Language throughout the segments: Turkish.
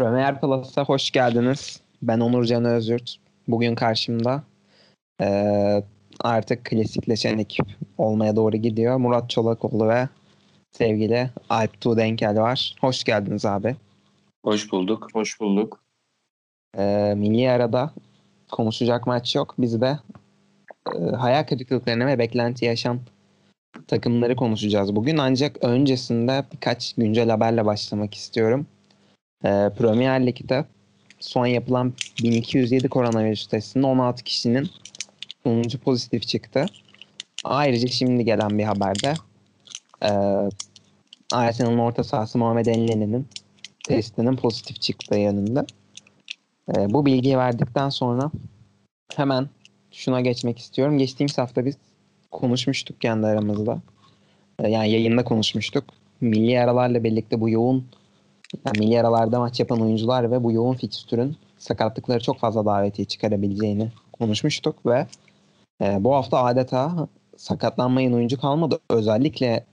Premier Plus'a hoş geldiniz. Ben Onur Can Özyurt. Bugün karşımda ee, artık klasikleşen ekip olmaya doğru gidiyor. Murat Çolakoğlu ve sevgili Alp Tuğdenkel var. Hoş geldiniz abi. Hoş bulduk. Hoş bulduk. Ee, milli arada konuşacak maç yok. Biz de e, hayal kırıklıklarına ve beklenti yaşam takımları konuşacağız bugün. Ancak öncesinde birkaç güncel haberle başlamak istiyorum. Ee, Premier Lig'de son yapılan 1207 koronavirüs testinde 16 kişinin sonucu pozitif çıktı. Ayrıca şimdi gelen bir haberde e, Arsenal'ın orta sahası Muhammed Elneni'nin testinin pozitif çıktığı yanında. E, bu bilgiyi verdikten sonra hemen şuna geçmek istiyorum. Geçtiğimiz hafta biz konuşmuştuk kendi aramızda. E, yani yayında konuşmuştuk. Milli aralarla birlikte bu yoğun yani milli aralarda maç yapan oyuncular ve bu yoğun fikstürün sakatlıkları çok fazla davetiye çıkarabileceğini konuşmuştuk ve e, bu hafta adeta sakatlanmayan oyuncu kalmadı. Özellikle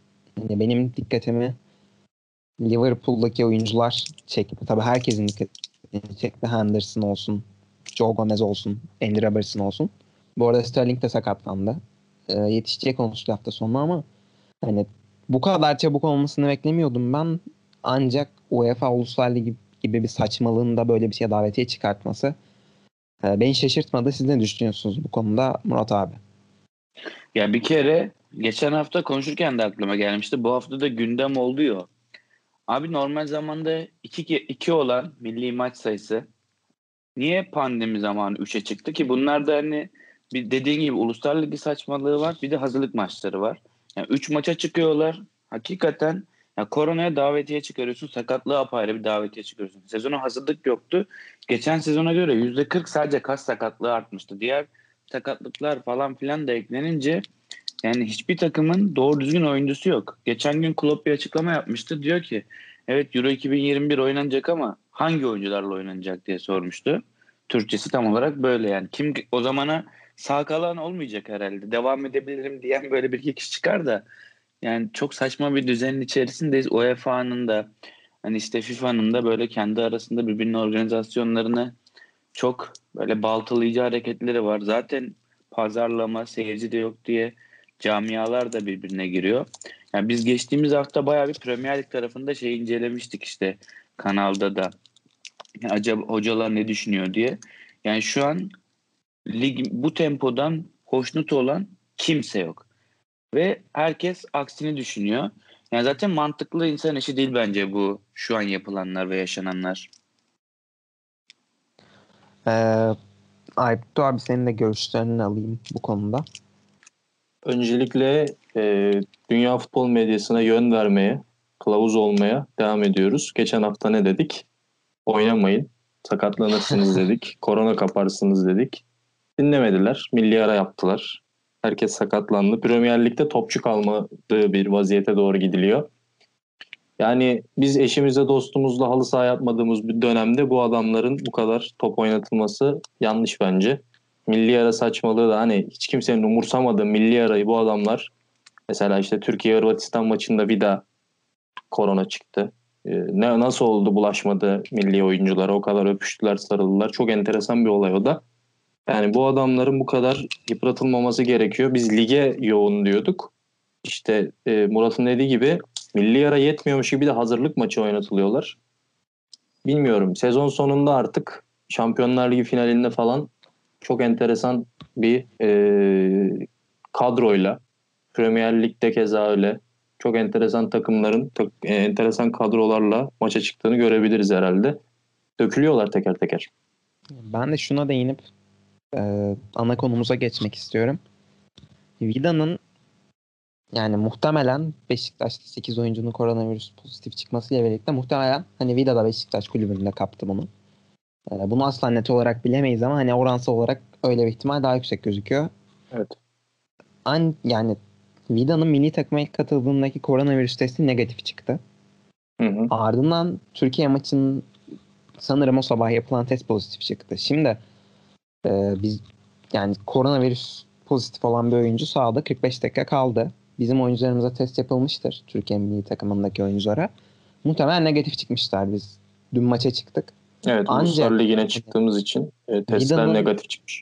yani benim dikkatimi Liverpool'daki oyuncular çekti. Tabii herkesin dikkatini çekti. Henderson olsun, Joe Gomez olsun, Andy Robertson olsun. Bu arada Sterling de sakatlandı. E, yetişecek konuştu hafta sonu ama hani bu kadar çabuk olmasını beklemiyordum ben. Ancak UEFA Uluslar Ligi gibi bir saçmalığın da böyle bir şeye davetiye çıkartması e, beni şaşırtmadı. Siz ne düşünüyorsunuz bu konuda Murat abi? Ya bir kere geçen hafta konuşurken de aklıma gelmişti. Bu hafta da gündem oluyor. Abi normal zamanda 2 2 olan milli maç sayısı niye pandemi zamanı 3'e çıktı ki bunlar da hani bir dediğin gibi uluslar ligi saçmalığı var bir de hazırlık maçları var. Yani 3 maça çıkıyorlar. Hakikaten ya koronaya davetiye çıkarıyorsun. Sakatlığa apayrı bir davetiye çıkarıyorsun. Sezona hazırlık yoktu. Geçen sezona göre %40 sadece kas sakatlığı artmıştı. Diğer sakatlıklar falan filan da eklenince yani hiçbir takımın doğru düzgün oyuncusu yok. Geçen gün Klopp bir açıklama yapmıştı. Diyor ki evet Euro 2021 oynanacak ama hangi oyuncularla oynanacak diye sormuştu. Türkçesi tam olarak böyle yani. Kim o zamana sağ kalan olmayacak herhalde. Devam edebilirim diyen böyle bir iki kişi çıkar da yani çok saçma bir düzenin içerisindeyiz. UEFA'nın da hani işte FIFA'nın da böyle kendi arasında birbirinin organizasyonlarını çok böyle baltalayıcı hareketleri var. Zaten pazarlama, seyirci de yok diye camialar da birbirine giriyor. Yani biz geçtiğimiz hafta bayağı bir Premier Lig tarafında şey incelemiştik işte kanalda da. Yani acaba hocalar ne düşünüyor diye. Yani şu an lig bu tempodan hoşnut olan kimse yok. Ve herkes aksini düşünüyor. Yani zaten mantıklı insan işi değil bence bu şu an yapılanlar ve yaşananlar. Ee, Aykut abi senin de görüşlerini alayım bu konuda. Öncelikle e, dünya futbol medyasına yön vermeye, kılavuz olmaya devam ediyoruz. Geçen hafta ne dedik? Oynamayın, sakatlanırsınız dedik, korona kaparsınız dedik. Dinlemediler, milli ara yaptılar. Herkes sakatlandı. Premier Lig'de topçu kalmadığı bir vaziyete doğru gidiliyor. Yani biz eşimizle dostumuzla halı saha yapmadığımız bir dönemde bu adamların bu kadar top oynatılması yanlış bence. Milli ara saçmalığı da hani hiç kimsenin umursamadığı milli arayı bu adamlar mesela işte Türkiye-Hırvatistan maçında bir daha korona çıktı. Ee, ne nasıl oldu bulaşmadı milli oyuncular o kadar öpüştüler sarıldılar. Çok enteresan bir olay o da. Yani bu adamların bu kadar yıpratılmaması gerekiyor. Biz lige yoğun diyorduk. İşte e, Murat'ın dediği gibi milli yara yetmiyormuş gibi de hazırlık maçı oynatılıyorlar. Bilmiyorum. Sezon sonunda artık Şampiyonlar Ligi finalinde falan çok enteresan bir e, kadroyla Premier Lig'de keza öyle çok enteresan takımların e, enteresan kadrolarla maça çıktığını görebiliriz herhalde. Dökülüyorlar teker teker. Ben de şuna değinip e, ana konumuza geçmek istiyorum. Vida'nın yani muhtemelen Beşiktaş'ta 8 oyuncunun koronavirüs pozitif çıkmasıyla birlikte muhtemelen hani Vida da Beşiktaş kulübünde kaptı bunu. E, bunu asla net olarak bilemeyiz ama hani oransal olarak öyle bir ihtimal daha yüksek gözüküyor. Evet. An, yani Vida'nın milli takıma ilk katıldığındaki koronavirüs testi negatif çıktı. Hı hı. Ardından Türkiye maçının sanırım o sabah yapılan test pozitif çıktı. Şimdi ee, biz yani koronavirüs pozitif olan bir oyuncu sahada 45 dakika kaldı. Bizim oyuncularımıza test yapılmıştır. Türkiye milli takımındaki oyunculara. Muhtemelen negatif çıkmışlar biz dün maça çıktık. Evet Ancak- Uluslar Ligi'ne çıktığımız için e, testler Vidal'ın- negatif çıkmış.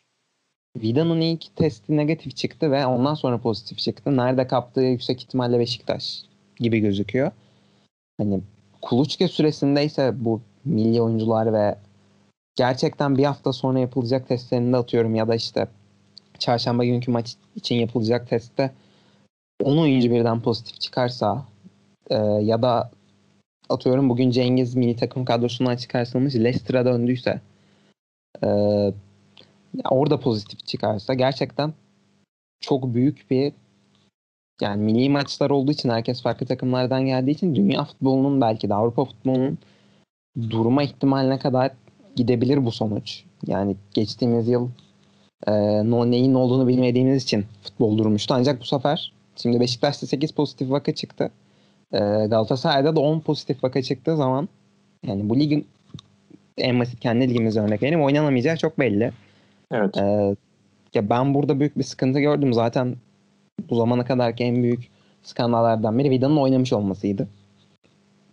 Vida'nın ilk testi negatif çıktı ve ondan sonra pozitif çıktı. Nerede kaptığı yüksek ihtimalle Beşiktaş gibi gözüküyor. Hani kuluçka süresindeyse bu milli oyuncular ve gerçekten bir hafta sonra yapılacak testlerinde atıyorum ya da işte çarşamba günkü maç için yapılacak testte 10 oyuncu birden pozitif çıkarsa e, ya da atıyorum bugün Cengiz milli takım kadrosundan çıkartılmış Leicester'a döndüyse e, orada pozitif çıkarsa gerçekten çok büyük bir yani milli maçlar olduğu için herkes farklı takımlardan geldiği için dünya futbolunun belki de Avrupa futbolunun durma ihtimaline kadar gidebilir bu sonuç. Yani geçtiğimiz yıl e, no, neyin ne olduğunu bilmediğimiz için futbol durmuştu. Ancak bu sefer şimdi Beşiktaş'ta 8 pozitif vaka çıktı. E, Galatasaray'da da 10 pozitif vaka çıktığı zaman yani bu ligin en basit kendi ligimize örnek vereyim oynanamayacağı çok belli. Evet. Ee, ya ben burada büyük bir sıkıntı gördüm. Zaten bu zamana kadarki en büyük skandallardan biri Vida'nın oynamış olmasıydı.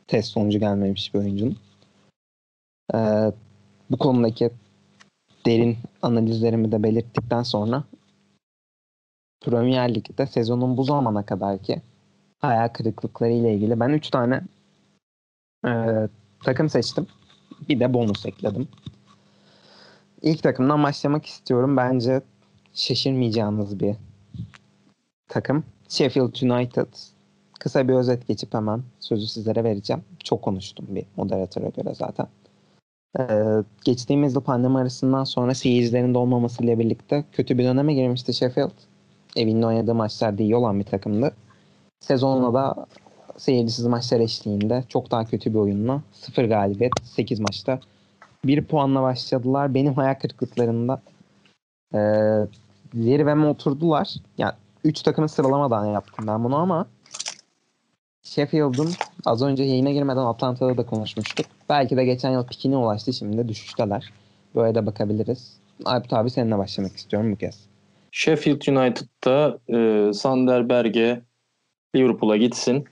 Test sonucu gelmemiş bir oyuncunun. Ee, bu konudaki derin analizlerimi de belirttikten sonra Premier Lig'de sezonun bu zamana kadarki hayal kırıklıkları ile ilgili ben 3 tane e, takım seçtim. Bir de bonus ekledim. İlk takımdan başlamak istiyorum. Bence şaşırmayacağınız bir takım. Sheffield United. Kısa bir özet geçip hemen sözü sizlere vereceğim. Çok konuştum bir moderatöre göre zaten. Ee, geçtiğimiz yıl pandemi arasından sonra seyircilerin de olmamasıyla birlikte kötü bir döneme girmişti Sheffield. Evinde oynadığı maçlarda iyi olan bir takımdı. Sezonla da seyircisiz maçlar eşliğinde çok daha kötü bir oyunla 0 galibiyet 8 maçta bir puanla başladılar. Benim hayal kırıklıklarında e, zirveme oturdular. Yani 3 takımı sıralamadan yaptım ben bunu ama Sheffield'ın az önce yayına girmeden Atlanta'da da konuşmuştuk. Belki de geçen yıl pikine ulaştı. Şimdi de düşüşteler. Böyle de bakabiliriz. Alp abi seninle başlamak istiyorum bu kez. Sheffield United'da e, Sander Berge Liverpool'a gitsin.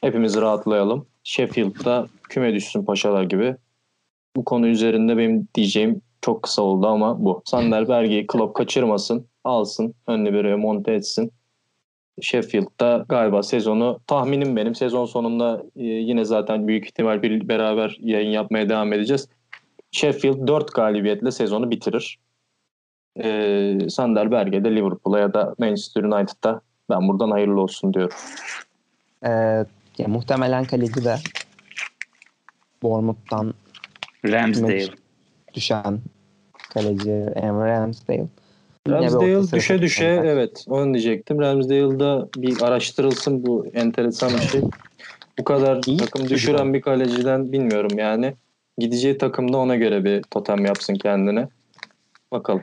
Hepimiz rahatlayalım. Sheffield'da küme düşsün paşalar gibi. Bu konu üzerinde benim diyeceğim çok kısa oldu ama bu. Sander Berge'yi Klopp kaçırmasın. Alsın. Önüne bir monte etsin. Sheffield'da galiba sezonu tahminim benim sezon sonunda e, yine zaten büyük ihtimal bir beraber yayın yapmaya devam edeceğiz. Sheffield 4 galibiyetle sezonu bitirir. E, Sander Berge de Liverpool'a ya da Manchester United'da ben buradan hayırlı olsun diyorum. Ee, ya, muhtemelen kaleci de Bournemouth'tan Ramsdale. düşen kaleci Emre Ramsdale. Ramsdale düşe düşe takımı. evet onu diyecektim. Ramsdale'da bir araştırılsın bu enteresan bir şey. Bu kadar İyi. takım düşüren bir kaleciden bilmiyorum yani. Gideceği takımda ona göre bir totem yapsın kendine. Bakalım.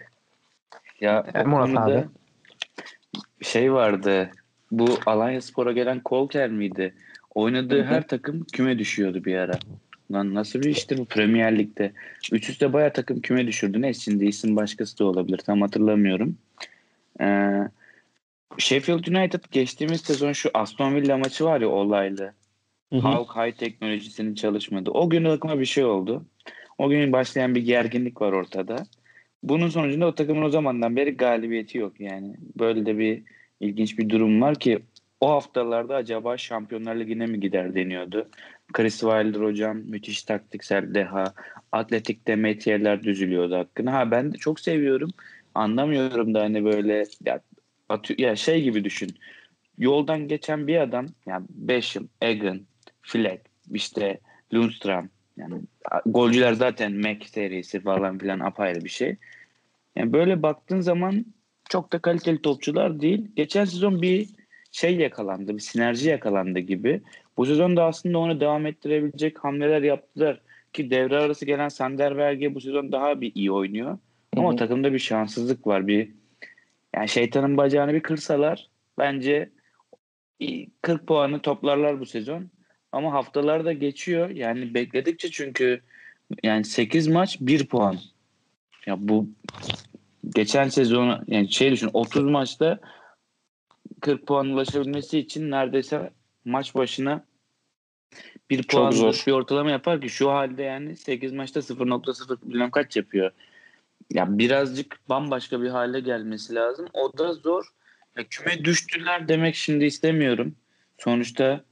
Ya E, Murat abi. şey vardı. Bu Alanya Spor'a gelen Kolker miydi? Oynadığı Hı hı. her takım küme düşüyordu bir ara. Lan nasıl bir iştir bu Premier Lig'de? Üç üste bayağı takım küme düşürdü. Ne şimdi isim başkası da olabilir. Tam hatırlamıyorum. Ee, Sheffield United geçtiğimiz sezon şu Aston Villa maçı var ya olaylı. Hı hı. Halk High teknolojisinin çalışmadı. O gün aklıma bir şey oldu. O gün başlayan bir gerginlik var ortada. Bunun sonucunda o takımın o zamandan beri galibiyeti yok yani. Böyle de bir ilginç bir durum var ki o haftalarda acaba Şampiyonlar Ligi'ne mi gider deniyordu. Chris Wilder hocam müthiş taktiksel deha. Atletik'te metiyeler düzülüyordu hakkında. Ha ben de çok seviyorum. Anlamıyorum da hani böyle ya, atı, ya şey gibi düşün. Yoldan geçen bir adam yani 5 yıl Egan, Fleck, işte Lundstram yani golcüler zaten Mac serisi falan filan apayrı bir şey. Yani böyle baktığın zaman çok da kaliteli topçular değil. Geçen sezon bir şey yakalandı, bir sinerji yakalandı gibi. Bu sezon da aslında onu devam ettirebilecek hamleler yaptılar. Ki devre arası gelen Sander Berge bu sezon daha bir iyi oynuyor. Ama Hı hı. takımda bir şanssızlık var. Bir yani şeytanın bacağını bir kırsalar bence 40 puanı toplarlar bu sezon. Ama haftalar da geçiyor. Yani bekledikçe çünkü yani 8 maç 1 puan. Ya bu geçen sezonu yani şey düşün 30 maçta 40 puan ulaşabilmesi için neredeyse maç başına bir puan bir ortalama yapar ki şu halde yani 8 maçta 0.0 bilmem kaç yapıyor. Ya birazcık bambaşka bir hale gelmesi lazım. O da zor. Ya küme düştüler demek şimdi istemiyorum. Sonuçta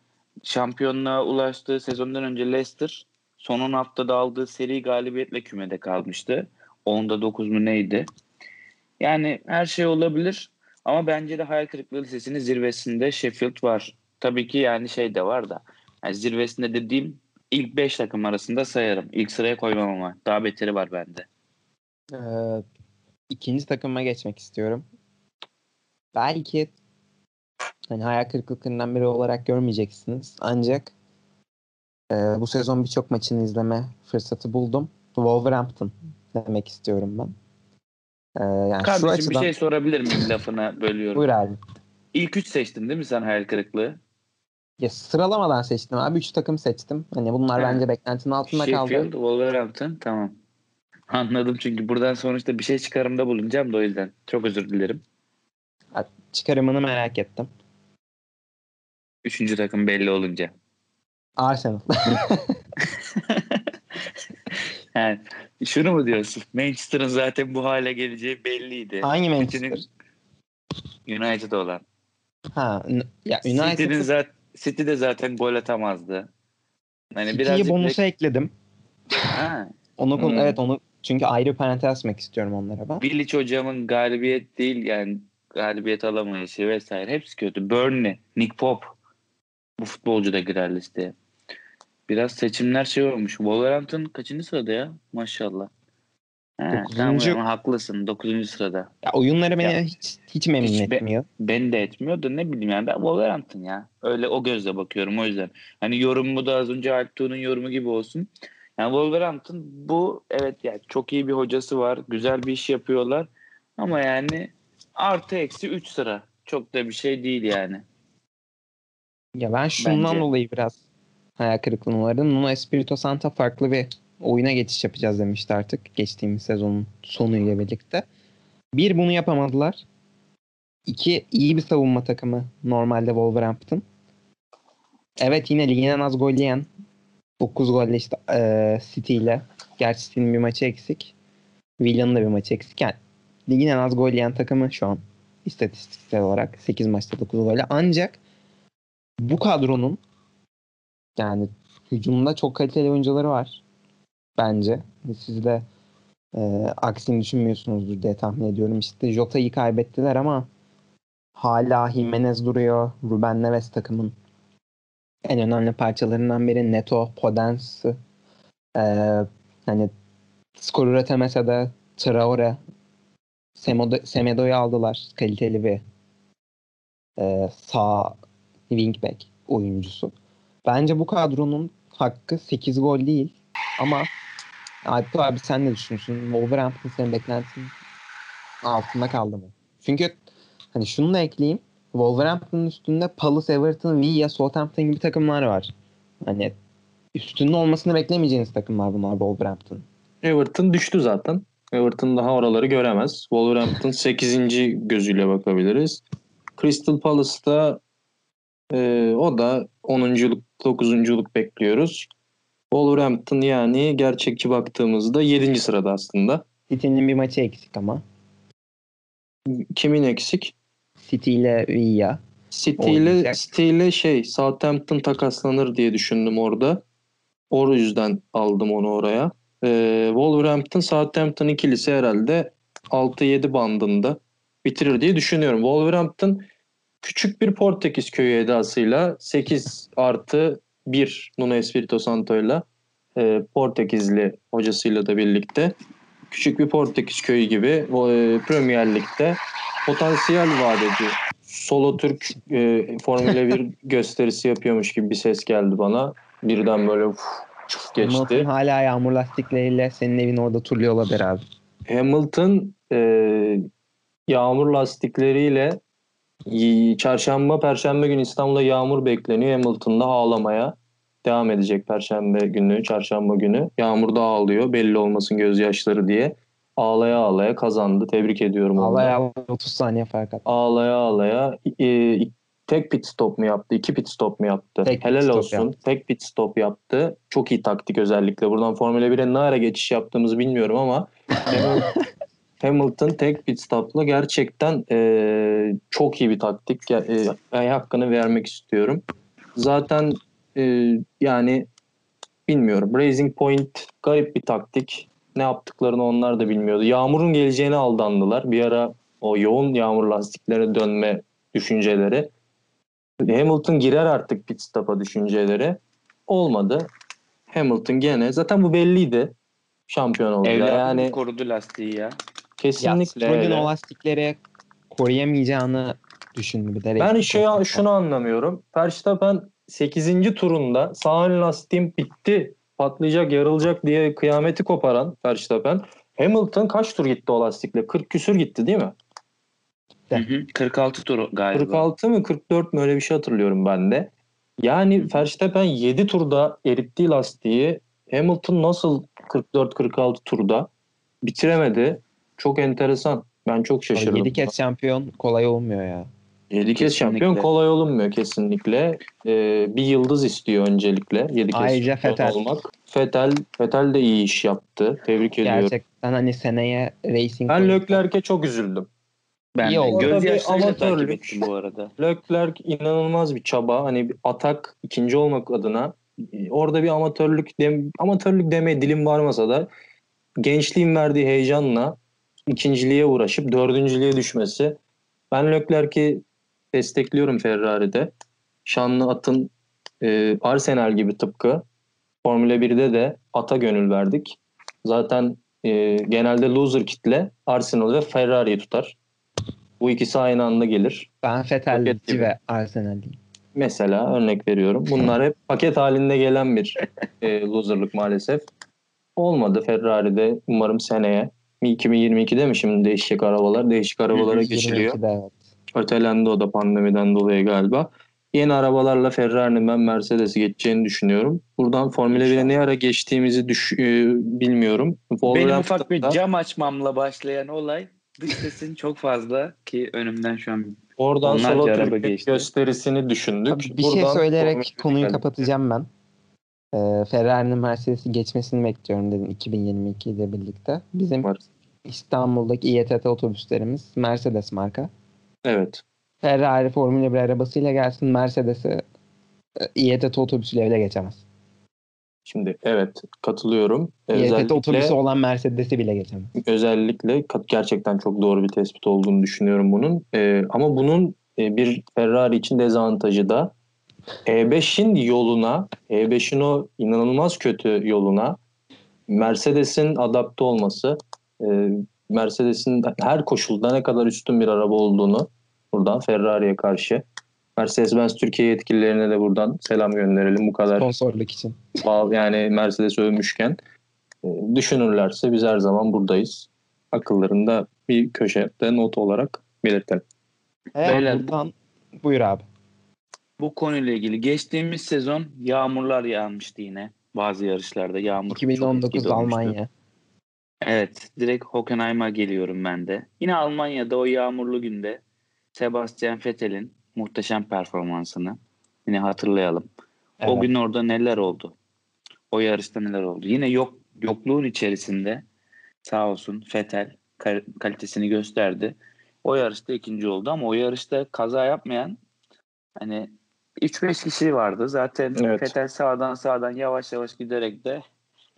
şampiyonluğa ulaştığı sezondan önce Leicester son 10 haftada aldığı seri galibiyetle kümede kalmıştı. 10'da 9 mu neydi? Yani her şey olabilir ama bence de hayal kırıklığı listesinin zirvesinde Sheffield var. Tabii ki yani şey de var da yani zirvesinde dediğim ilk 5 takım arasında sayarım. İlk sıraya koymam ama daha beteri var bende. Ee, ikinci takıma geçmek istiyorum. Belki hani hayal kırıklıklarından biri olarak görmeyeceksiniz. Ancak e, bu sezon birçok maçını izleme fırsatı buldum. Wolverhampton demek istiyorum ben. Ee, yani şu Kardeşim açıdan... bir şey sorabilir miyim lafına bölüyorum. Buyur abi. İlk 3 seçtin değil mi sen hayal kırıklığı? Ya sıralamadan seçtim abi. Üç takım seçtim. Hani bunlar He. bence beklentinin altında Sheffield, kaldı. Wolverhampton tamam. Anladım çünkü buradan sonuçta bir şey çıkarımda bulunacağım da o yüzden. Çok özür dilerim. Çıkarımını merak ettim. Üçüncü takım belli olunca. Arsenal. Yani şunu mu diyorsun? Manchester'ın zaten bu hale geleceği belliydi. Hangi City'nin Manchester? United olan. Ha, ya City'nin United zaten City de zaten gol atamazdı. Hani City'yi birazcık bonusa bek- ekledim. ha, Onu konu- Hmm. evet onu çünkü ayrı parantez açmak istiyorum onlara ben. Bilic hocamın galibiyet değil yani galibiyet alamayışı vesaire hepsi kötü. Burnley, Nick Pope bu futbolcu da girer listeye. Biraz seçimler şey olmuş. Wolverhampton kaçıncı sırada ya? Maşallah. He, tamam, Dokuzuncu. ama haklısın. 9. sırada. Ya oyunları beni Ya, hiç hiç memnun hiç be- etmiyor. Beni de etmiyor da ne bileyim yani ben Wolverhampton ya. Öyle o gözle bakıyorum o yüzden. Hani yorumumu da az önce Alptuğ'un yorumu gibi olsun. Yani Wolverhampton bu evet yani çok iyi bir hocası var. Güzel bir iş yapıyorlar. Ama yani artı eksi 3 sıra. Çok da bir şey değil yani. Ya ben şundan Bence. dolayı biraz hayal kırıklığına uğradım. Nuno Espirito Santo farklı bir oyuna geçiş yapacağız demişti artık. Geçtiğimiz sezonun sonuyla birlikte. Bir bunu yapamadılar. İki iyi bir savunma takımı normalde Wolverhampton. Evet yine ligin en az gol yiyen 9 golle işte eee City ile. Gerçi City'nin bir maçı eksik. Villa'nın da bir maçı eksik. Yani ligin en az gol yiyen takımı şu an istatistiksel olarak 8 maçta 9 golle. Ancak bu kadronun yani hücumda çok kaliteli oyuncuları var bence. Siz de e, aksini düşünmüyorsunuzdur diye tahmin ediyorum. İşte Jota'yı kaybettiler ama hala Jimenez duruyor. Ruben Neves takımın en önemli parçalarından biri. Neto, Podence e, hani skor üretemese de Traore Semedo, Semedo'yu aldılar. Kaliteli bir e, sağ wingback oyuncusu. Bence bu kadronun hakkı 8 gol değil ama Alp abi sen ne düşünüyorsun? Wolverhampton senin beklentinin altında kaldı mı? Çünkü hani şunu da ekleyeyim. Wolverhampton'ın üstünde Palace, Everton, Villa, Southampton gibi takımlar var. Hani üstünde olmasını beklemeyeceğiniz takımlar bunlar Wolverhampton. Everton düştü zaten. Everton daha oraları göremez. Wolverhampton 8. gözüyle bakabiliriz. Crystal Palace'da e, o da 10'unculuk 9'unculuk bekliyoruz. Wolverhampton yani gerçekçi baktığımızda 7. sırada aslında. City'nin bir maçı eksik ama. Kimin eksik? City ile Villa. City ile. City ile şey Southampton takaslanır diye düşündüm orada. O yüzden aldım onu oraya. Ee, Wolverhampton Southampton ikilisi herhalde 6-7 bandında bitirir diye düşünüyorum. Wolverhampton küçük bir Portekiz köyü edasıyla 8 artı 1 Nuno Espirito Santo'yla e, Portekizli hocasıyla da birlikte küçük bir Portekiz köyü gibi e, Premier Lig'de potansiyel ediyor. Solo Türk e, Formula 1 gösterisi yapıyormuş gibi bir ses geldi bana. Birden böyle uf, Hamilton geçti. hala yağmur lastikleriyle senin evin orada turluyor olabilir abi. Hamilton e, yağmur lastikleriyle çarşamba, perşembe günü İstanbul'da yağmur bekleniyor. Hamilton'da ağlamaya devam edecek perşembe günü, çarşamba günü. Yağmurda ağlıyor belli olmasın gözyaşları diye. Ağlaya ağlaya kazandı. Tebrik ediyorum onu. Allah ya 30 saniye fark attı. Ağlaya ağlaya e, tek pit stop mu yaptı? iki pit stop mu yaptı? Tek Helal olsun. yaptı. Tek pit stop yaptı. Çok iyi taktik özellikle. Buradan Formula 1'e ne ara geçiş yaptığımızı bilmiyorum ama Hamilton, tek pit stopla gerçekten e, çok iyi bir taktik. E, e, hakkını vermek istiyorum. Zaten e, yani bilmiyorum. Racing Point garip bir taktik. Ne yaptıklarını onlar da bilmiyordu. Yağmurun geleceğine aldandılar. Bir ara o yoğun yağmur lastiklere dönme düşünceleri. Hamilton girer artık pit stop'a düşünceleri. Olmadı. Hamilton gene zaten bu belliydi. Şampiyon oldu. Evladım yani korudu lastiği ya. Kesinlikle öyle. o lastikleri koruyamayacağını düşündü bir de. Ben şey Point'ta. şunu anlamıyorum. Verstappen 8. turunda sağ ön lastiğim bitti, patlayacak, yarılacak diye kıyameti koparan Verstappen. Hamilton kaç tur gitti o lastikle? 40 küsür gitti değil mi? Hı hı. 46 tur galiba. 46 mı 44 mü öyle bir şey hatırlıyorum ben de. Yani Verstappen 7 turda erittiği lastiği Hamilton nasıl 44-46 turda bitiremedi? Çok enteresan. Ben çok şaşırdım. 7 kez şampiyon kolay olmuyor ya. 7 kez Kesinlikle. şampiyon kolay olunmuyor kesinlikle. Ee, bir yıldız istiyor öncelikle. 7 kez Ayrıca Vettel. olmak. Vettel, Vettel de iyi iş yaptı. Tebrik ediyorum. Gerçekten hani seneye Racing Ben Leclerc'e çok üzüldüm. Ben İyi oldu. göz Orada bir yaşlarıyla takip amatörlük. ettim bu arada. Leclerc inanılmaz bir çaba. Hani bir atak ikinci olmak adına orada bir amatörlük dem amatörlük demeye dilim varmasa da gençliğin verdiği heyecanla ikinciliğe uğraşıp dördüncülüğe düşmesi. Ben Leclerc'i destekliyorum Ferrari'de. Şanlı atın e, Arsenal gibi tıpkı Formula 1'de de ata gönül verdik. Zaten e, genelde loser kitle Arsenal ve Ferrari'yi tutar. Bu ikisi aynı anda gelir. Ben gibi. ve Arsenal'liyim. Mesela örnek veriyorum. Bunlar hep paket halinde gelen bir e, loserlık maalesef. Olmadı Ferrari'de umarım seneye. 2022'de mi şimdi değişecek arabalar? Değişik arabalara geçiliyor. 22'de evet. Ötelendi o da pandemiden dolayı galiba. Yeni arabalarla Ferrari'nin ben Mercedes'i geçeceğini düşünüyorum. Buradan Formula 1'e ne ara geçtiğimizi düş, e, bilmiyorum. Benim ufak bir cam açmamla başlayan olay dış sesin çok fazla ki önümden şu an Oradan Onlarca Solo araba Türkiye geçti. gösterisini düşündük. Tabii bir şey Buradan söyleyerek Formula 1'e konuyu kapatacağım ben. Ee, Ferrari'nin Mercedes'i geçmesini bekliyorum dedim 2022 ile birlikte. Bizim Var. İstanbul'daki İETT otobüslerimiz Mercedes marka. Evet. Ferrari Formula 1 arabasıyla gelsin Mercedes'i e, İETT otobüsüyle bile geçemez. Şimdi evet katılıyorum. İETT otobüsü olan Mercedes'i bile geçemez. özellikle gerçekten çok doğru bir tespit olduğunu düşünüyorum bunun. Ee, ama bunun e, bir Ferrari için dezavantajı da E5'in yoluna, E5'in o inanılmaz kötü yoluna Mercedes'in adapte olması, e, Mercedes'in her koşulda ne kadar üstün bir araba olduğunu buradan Ferrari'ye karşı Mercedes-Benz Türkiye yetkililerine de buradan selam gönderelim. Bu kadar Sponsorluk için. Yani Mercedes övmüşken e, düşünürlerse biz her zaman buradayız. Akıllarında bir köşede not olarak belirtelim. Beyler. buradan buyur abi. Bu konuyla ilgili geçtiğimiz sezon yağmurlar yağmıştı yine bazı yarışlarda yağmur çok 2019 etkili olmuştu. Almanya. Evet, direkt Hockenheim'a geliyorum ben de. Yine Almanya'da o yağmurlu günde Sebastian Vettel'in muhteşem performansını yine hatırlayalım. O Evet. gün orada neler oldu? O yarışta neler oldu? Yine yok yokluğun içerisinde sağ olsun Vettel kal- kalitesini gösterdi. O yarışta ikinci oldu ama o yarışta kaza yapmayan hani 3-5 kişi vardı. Zaten Evet. Vettel sağdan sağdan yavaş yavaş giderek de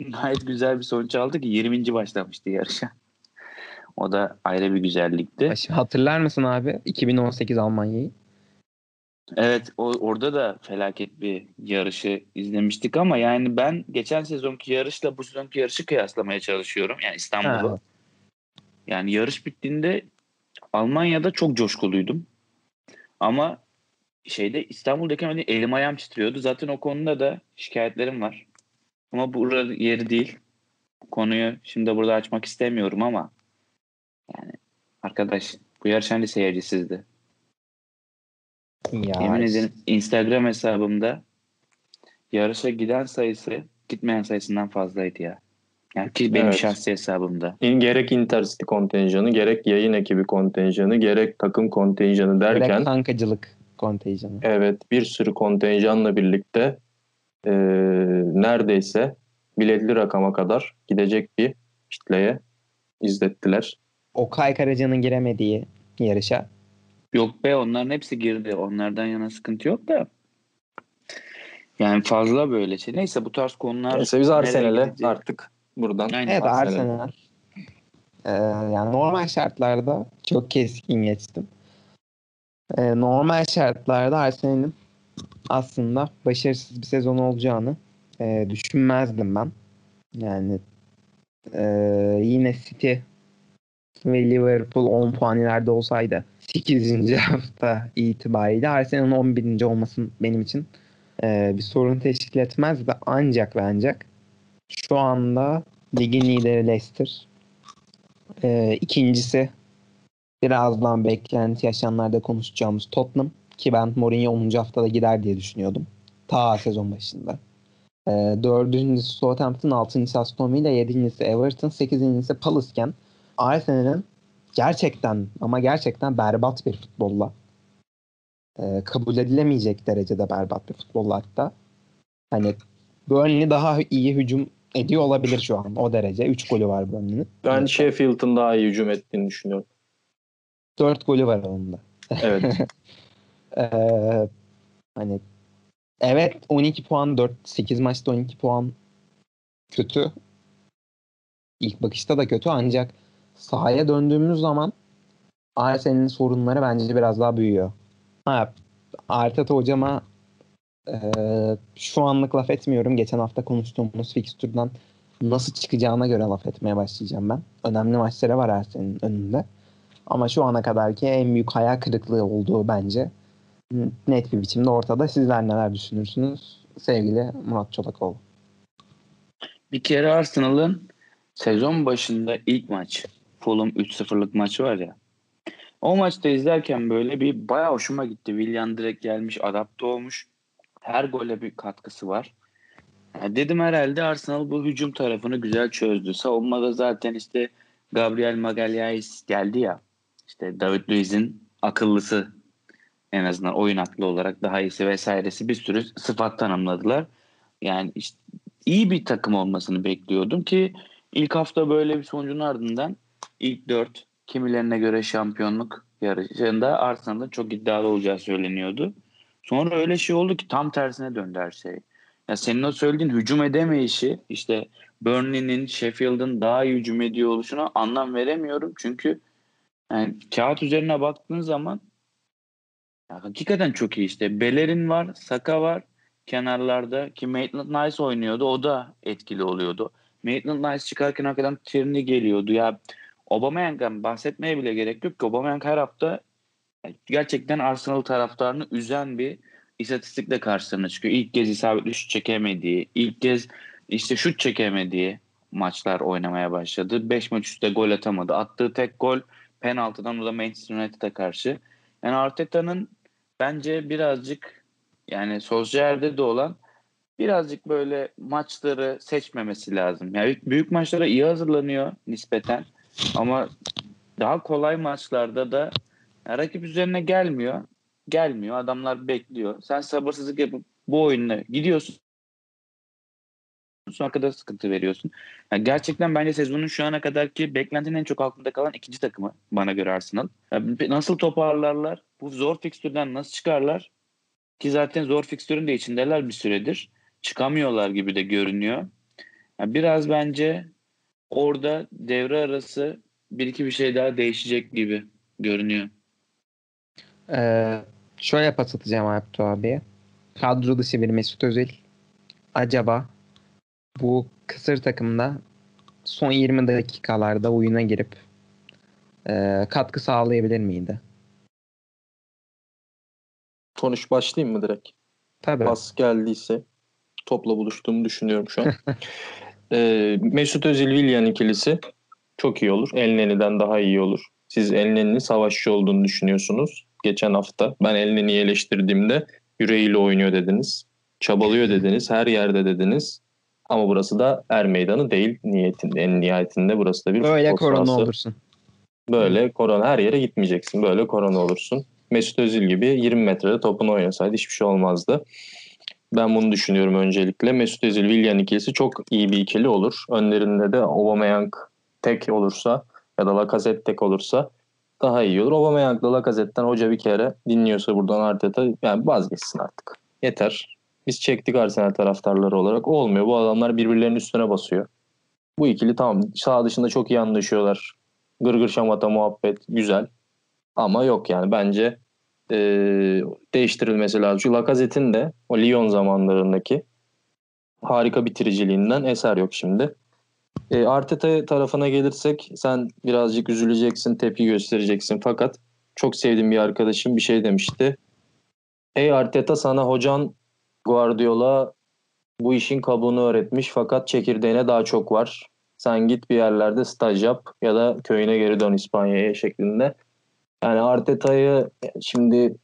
gayet güzel bir sonuç aldı ki 20. başlamıştı yarışa. O da ayrı bir güzellikti. Hatırlar mısın abi 2018 Almanya'yı? Evet o, orada da felaket bir yarışı izlemiştik ama yani ben geçen sezonki yarışla bu sezonki yarışı kıyaslamaya çalışıyorum. Yani İstanbul'u. Ha. Yani yarış bittiğinde Almanya'da çok coşkuluydum. Ama şeyde İstanbul'daki hani elim ayağım titriyordu. Zaten o konuda da şikayetlerim var. Ama burada yeri değil. Bu konuyu şimdi burada açmak istemiyorum ama yani arkadaş bu yarış hani seyircisizdi. Ya, Yemin ederim Instagram hesabımda yarışa giden sayısı gitmeyen sayısından fazlaydı ya. Yani ki benim Evet. şahsi hesabımda. İn- Gerek Intercity kontenjanı, gerek yayın ekibi kontenjanı, gerek takım kontenjanı derken kankacılık. Kontenjanı. Evet bir sürü kontenjanla birlikte e, neredeyse biletli rakama kadar gidecek bir kitleye izlettiler. Okay Karaca'nın giremediği yarışa. Yok be onların hepsi girdi. Onlardan yana sıkıntı yok da. Yani fazla böyle şey. Neyse bu tarz konular Neyse biz Arsenal'e artık buradan Aynen. Evet Arsenal. Arsenal. Ee, yani normal şartlarda çok keskin geçtim. Ee, normal şartlarda Arsenal'in aslında başarısız bir sezon olacağını e, düşünmezdim ben. Yani e, yine City ve Liverpool 10 puan ileride olsaydı 8. hafta itibariyle Arsenal'ın 11. olması benim için e, bir sorun teşkil etmez ve ancak ve ancak şu anda ligin lideri Leicester. E, ikincisi birazdan beklenti yaşayanlarda konuşacağımız Tottenham ki ben Mourinho 10. haftada gider diye düşünüyordum. Ta sezon başında. E, dördüncüsü Southampton, altıncısı Aston Villa, yedincisi Everton, sekizincisi Palace iken Arsenal'in gerçekten ama gerçekten berbat bir futbolla e, kabul edilemeyecek derecede berbat bir futbolla hatta. Hani Burnley daha iyi hücum ediyor olabilir şu an o derece. 3 golü var Burnley'nin. Ben Sheffield'ın daha iyi hücum ettiğini düşünüyorum. 4 golü var onun. Evet. Ee, hani evet 12 puan 4 8 maçta 12 puan kötü. İlk bakışta da kötü ancak sahaya döndüğümüz zaman Arsenal'in sorunları bence biraz daha büyüyor. Ha, Arteta hocama e, şu anlık laf etmiyorum. Geçen hafta konuştuğumuz fikstürden nasıl çıkacağına göre laf etmeye başlayacağım ben. Önemli maçları var Arsenal'in önünde. Ama şu ana kadarki en büyük hayal kırıklığı olduğu bence net bir biçimde ortada. Sizler neler düşünürsünüz? Sevgili Murat Çolakoğlu. Bir kere Arsenal'ın sezon başında ilk maç Fulham 3-0'lık maçı var ya. O maçta izlerken böyle bir bayağı hoşuma gitti. Willian direkt gelmiş, adapte olmuş. Her gole bir katkısı var. Ya dedim herhalde Arsenal bu hücum tarafını güzel çözdü. Savunmada zaten işte Gabriel Magalhaes geldi ya. İşte David Luiz'in akıllısı en azından oyun aklı olarak daha iyisi vesairesi bir sürü sıfat tanımladılar. Yani işte iyi bir takım olmasını bekliyordum ki ilk hafta böyle bir sonucun ardından ilk dört kimilerine göre şampiyonluk yarışında Arsenal'ın çok iddialı olacağı söyleniyordu. Sonra öyle şey oldu ki tam tersine döndü her şey. Ya senin o söylediğin hücum edemeyişi işte Burnley'nin, Sheffield'ın daha iyi hücum ediyor oluşuna anlam veremiyorum. Çünkü yani kağıt üzerine baktığın zaman ya hakikaten çok iyi işte. Bellerin var, Saka var kenarlarda ki Maitland Nice oynuyordu. O da etkili oluyordu. Maitland Nice çıkarken hakikaten Tierney geliyordu. Ya Aubameyang'dan bahsetmeye bile gerek yok ki Aubameyang her hafta gerçekten Arsenal taraftarını üzen bir istatistikle karşısına çıkıyor. İlk kez isabetli şut çekemediği, ilk kez işte şut çekemediği maçlar oynamaya başladı. 5 maç üstte gol atamadı. Attığı tek gol penaltıdan o da Manchester United'a karşı. Yani Arteta'nın bence birazcık yani Solskjaer'de de olan birazcık böyle maçları seçmemesi lazım. Yani büyük maçlara iyi hazırlanıyor nispeten ama daha kolay maçlarda da yani rakip üzerine gelmiyor. Gelmiyor. Adamlar bekliyor. Sen sabırsızlık yapıp bu oyunla gidiyorsun. Sonra kadar sıkıntı veriyorsun. Yani gerçekten bence sezonun şu ana kadarki beklentinin en çok altında kalan ikinci takımı bana göre Arsenal. Yani nasıl toparlarlar? Bu zor fikstürden nasıl çıkarlar? Ki zaten zor fikstürün de içindeler bir süredir. Çıkamıyorlar gibi de görünüyor. Yani biraz bence orada devre arası bir iki bir şey daha değişecek gibi görünüyor. Ee, şöyle pas atacağım Alptu abiye. Kadro dışı bir Mesut Özil acaba bu kısır takımda son 20 dakikalarda oyuna girip e, katkı sağlayabilir miydi? Konuş başlayayım mı direkt? Tabii. Pas geldiyse topla buluştuğumu düşünüyorum şu an. ee, Mesut Özil Willian ikilisi çok iyi olur. Elneni'den daha iyi olur. Siz Elneni'nin savaşçı olduğunu düşünüyorsunuz. Geçen hafta ben Elneni'yi eleştirdiğimde yüreğiyle oynuyor dediniz. Çabalıyor dediniz. Her yerde dediniz. Ama burası da er meydanı değil niyetinde. En nihayetinde burası da bir Böyle korona sahası. olursun. Böyle korona her yere gitmeyeceksin. Böyle korona olursun. Mesut Özil gibi 20 metrede topunu oynasaydı hiçbir şey olmazdı. Ben bunu düşünüyorum öncelikle. Mesut Özil, Willian ikilisi çok iyi bir ikili olur. Önlerinde de Aubameyang tek olursa ya da Lacazette tek olursa daha iyi olur. Aubameyang'la Lacazette'den hoca bir kere dinliyorsa buradan Arteta yani vazgeçsin artık. Yeter. Biz çektik Arsenal taraftarları olarak. Olmuyor. Bu adamlar birbirlerinin üstüne basıyor. Bu ikili tamam sağ dışında çok iyi anlaşıyorlar. Gırgır şamata muhabbet güzel. Ama yok yani bence e, değiştirilmesi lazım. Çünkü Lacazette'in de o Lyon zamanlarındaki harika bitiriciliğinden eser yok şimdi. E, Arteta tarafına gelirsek sen birazcık üzüleceksin, tepki göstereceksin. Fakat çok sevdiğim bir arkadaşım bir şey demişti. Ey Arteta sana hocan Guardiola bu işin kabuğunu öğretmiş fakat çekirdeğine daha çok var. Sen git bir yerlerde staj yap ya da köyüne geri dön İspanya'ya şeklinde. Yani Arteta'yı şimdi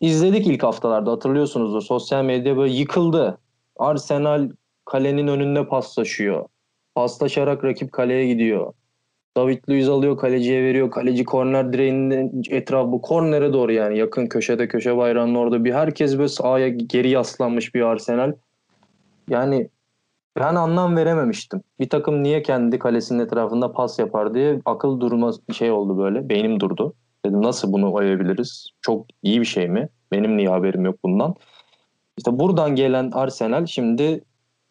izledik ilk haftalarda hatırlıyorsunuzdur. Sosyal medya böyle yıkıldı. Arsenal kalenin önünde paslaşıyor. Paslaşarak rakip kaleye gidiyor. David Luiz alıyor kaleciye veriyor. Kaleci korner direğinin etrafı kornere doğru yani yakın köşede köşe bayrağının orada bir herkes böyle sahaya geri yaslanmış bir Arsenal. Yani ben anlam verememiştim. Bir takım niye kendi kalesinin etrafında pas yapar diye akıl durma şey oldu böyle. Beynim durdu. Dedim nasıl bunu oyabiliriz? Çok iyi bir şey mi? Benim niye haberim yok bundan? İşte buradan gelen Arsenal şimdi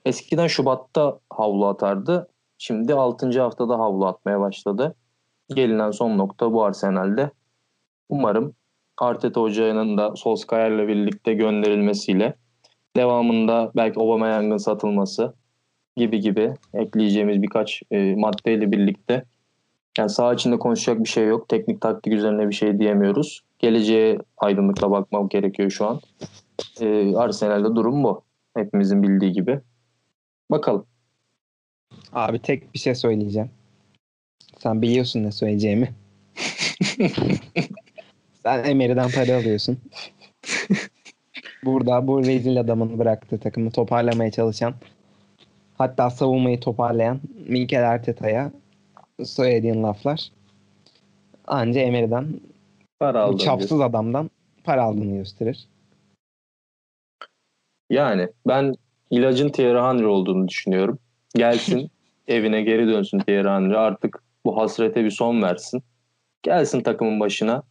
eskiden Şubat'ta havlu atardı. Şimdi 6. haftada havlu atmaya başladı. Gelinen son nokta bu Arsenal'de. Umarım Arteta Hoca'nın da Solskjaer'le birlikte gönderilmesiyle devamında belki Aubameyang'ın satılması gibi gibi ekleyeceğimiz birkaç e, maddeyle birlikte yani saha içinde konuşacak bir şey yok. Teknik taktik üzerine bir şey diyemiyoruz. Geleceğe aydınlıkla bakmak gerekiyor şu an. E, Arsenal'de durum bu. Hepimizin bildiği gibi. Bakalım. Abi tek bir şey söyleyeceğim. Sen biliyorsun ne söyleyeceğimi. Sen Emery'den para alıyorsun. Burada bu rezil adamın bıraktığı takımı toparlamaya çalışan hatta savunmayı toparlayan Mikel Arteta'ya söylediğin laflar anca Emery'den Para bu çapsız adamdan para aldığını gösterir. Yani ben ilacın Thierry Henry olduğunu düşünüyorum. Gelsin evine geri dönsün Thierry Henry artık bu hasrete bir son versin. Gelsin takımın başına.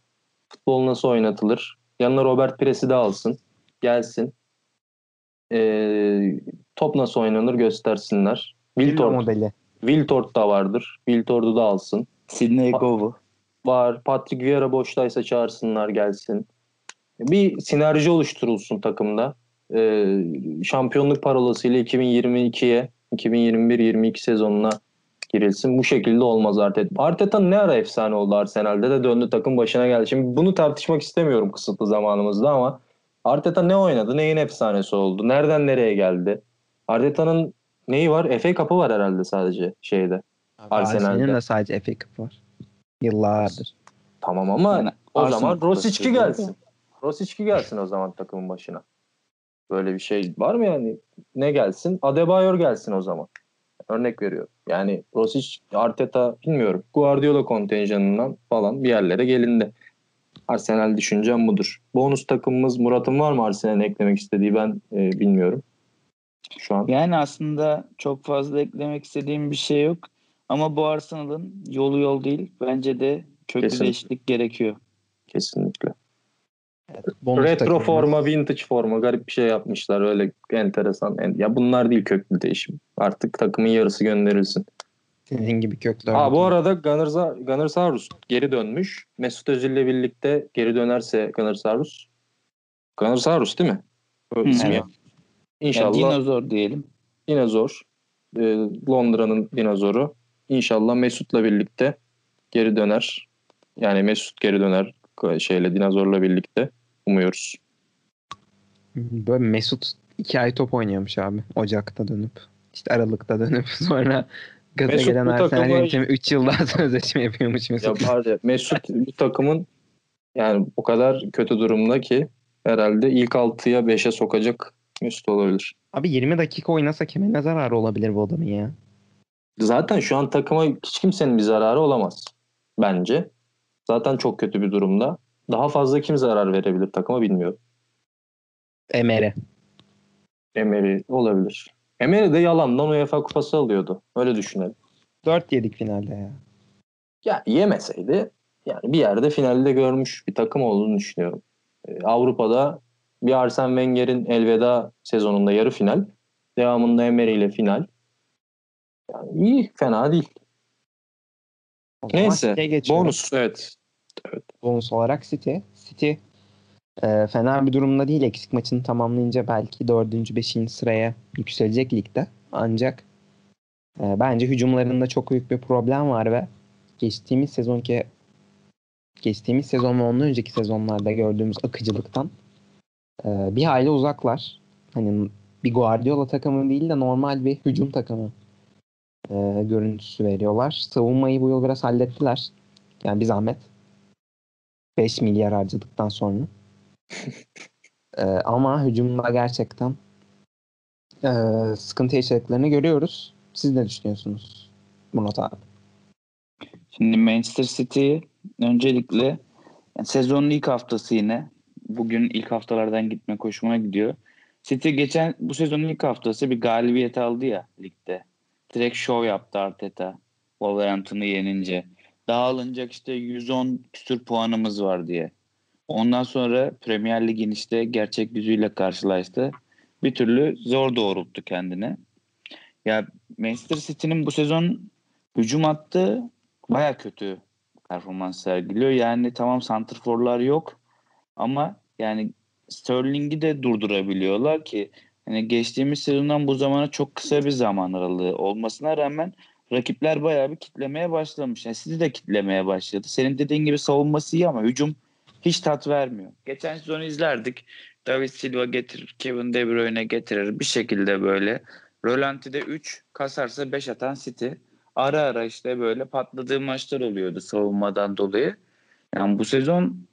Futbol nasıl oynatılır? Yanına Robert Pires'i de alsın. Gelsin. Ee, top nasıl oynanır göstersinler. Wiltord modeli. Wiltord da vardır. Wiltord'u da alsın. Sidney Gov'u. Var. Patrick Vieira boştaysa çağırsınlar gelsin. Bir sinerji oluşturulsun takımda. Ee, şampiyonluk parolasıyla 2022'ye 2021-22 sezonuna girilsin. Bu şekilde olmaz Arteta. Arteta ne ara efsane oldu Arsenal'de de döndü takım başına geldi. Şimdi bunu tartışmak istemiyorum kısıtlı zamanımızda ama Arteta ne oynadı? Neyin efsanesi oldu? Nereden nereye geldi? Arteta'nın neyi var? FA Cup'ı var herhalde sadece şeyde. Arsenal'de. Arsenal'de de sadece FA Cup var. Yıllardır. Tamam ama Yani o Arsenal zaman Rosicki gelsin. Rosicki gelsin o zaman takımın başına. Böyle bir şey var mı yani? Ne gelsin? Adebayor gelsin o zaman. Örnek veriyorum. Yani Rosic, Arteta bilmiyorum. Guardiola kontenjanından falan bir yerlere gelindi. Arsenal düşüncem budur. Bonus takımımız Murat'ın var mı Arsenal'e eklemek istediği ben e, bilmiyorum. Şu an. Yani aslında çok fazla eklemek istediğim bir şey yok. Ama bu Arsenal'ın yolu yol değil. Bence de köklü Kesinlikle. değişiklik gerekiyor. Kesinlikle. Bonus Retro takımı. forma, vintage forma garip bir şey yapmışlar öyle enteresan. En- Ya bunlar değil köklü değişim. Artık takımın yarısı gönderilsin. Sizin gibi köklü. Aa, bu arada Gunnersa, Gunnersaurus geri dönmüş. Mesut Özil'le birlikte geri dönerse Gunnersaurus. Gunnersaurus değil mi? Hı, ismi. evet. ya. Yani İnşallah dinozor diyelim. dinozor. e, Londra'nın dinozoru. İnşallah Mesut'la birlikte geri döner. Yani Mesut geri döner şeyle dinozorla birlikte. Umuyoruz. Böyle Mesut iki ay top oynuyormuş abi. Ocak'ta dönüp. işte Aralık'ta dönüp sonra gaza Mesut gelen bu Arsenal yönetimi 3 yıl daha sözleşme yapıyormuş Ya Mesut. ya, Mesut bu takımın yani o kadar kötü durumda ki herhalde ilk 6'ya 5'e sokacak Mesut olabilir. Abi 20 dakika oynasa kime ne zararı olabilir bu adamın ya? Zaten şu an takıma hiç kimsenin bir zararı olamaz bence. Zaten çok kötü bir durumda. Daha fazla kim zarar verebilir takıma bilmiyorum. Emer'e. Emery olabilir. Emery de yalandan UEFA kupası alıyordu. Öyle düşünelim. 4 yedik finalde ya. Ya yemeseydi yani bir yerde finalde görmüş bir takım olduğunu düşünüyorum. Ee, Avrupa'da bir Arsene Wenger'in elveda sezonunda yarı final. Devamında Emery ile final. Yani iyi, fena değil. O Neyse, bonus evet. Bonus olarak City. City e, fena bir durumda değil. Eksik maçını tamamlayınca belki 4. 5. sıraya yükselecek ligde. Ancak e, bence hücumlarında çok büyük bir problem var ve geçtiğimiz sezonki geçtiğimiz sezon ve ondan önceki sezonlarda gördüğümüz akıcılıktan e, bir hayli uzaklar. Hani bir Guardiola takımı değil de normal bir hücum takımı e, görüntüsü veriyorlar. Savunmayı bu yıl biraz hallettiler. Yani bir zahmet. 5 milyar harcadıktan sonra. Ee, ama hücumda gerçekten e, sıkıntı yaşadıklarını görüyoruz. Siz ne düşünüyorsunuz Murat abi? Şimdi Manchester City öncelikle yani sezonun ilk haftası yine bugün ilk haftalardan gitme koşuma gidiyor. City geçen bu sezonun ilk haftası bir galibiyet aldı ya ligde. Direkt show yaptı Arteta. Wolverhampton'ı yenince. Daha alınacak işte 110 küsür puanımız var diye. Ondan sonra Premier Lig'in işte gerçek yüzüyle karşılaştı. Bir türlü zor doğrulttu kendine. Ya Manchester City'nin bu sezon hücum hattı baya kötü performans sergiliyor. Yani tamam santrforlar yok ama yani Sterling'i de durdurabiliyorlar ki hani geçtiğimiz sezondan bu zamana çok kısa bir zaman aralığı olmasına rağmen rakipler bayağı bir kitlemeye başlamış. Yani sizi de kitlemeye başladı. Senin dediğin gibi savunması iyi ama hücum hiç tat vermiyor. Geçen sezon izlerdik. David Silva getirir, Kevin De Bruyne getirir. Bir şekilde böyle. Rolanti'de 3, kasarsa 5 atan City. Ara ara işte böyle patladığı maçlar oluyordu savunmadan dolayı. Yani bu sezon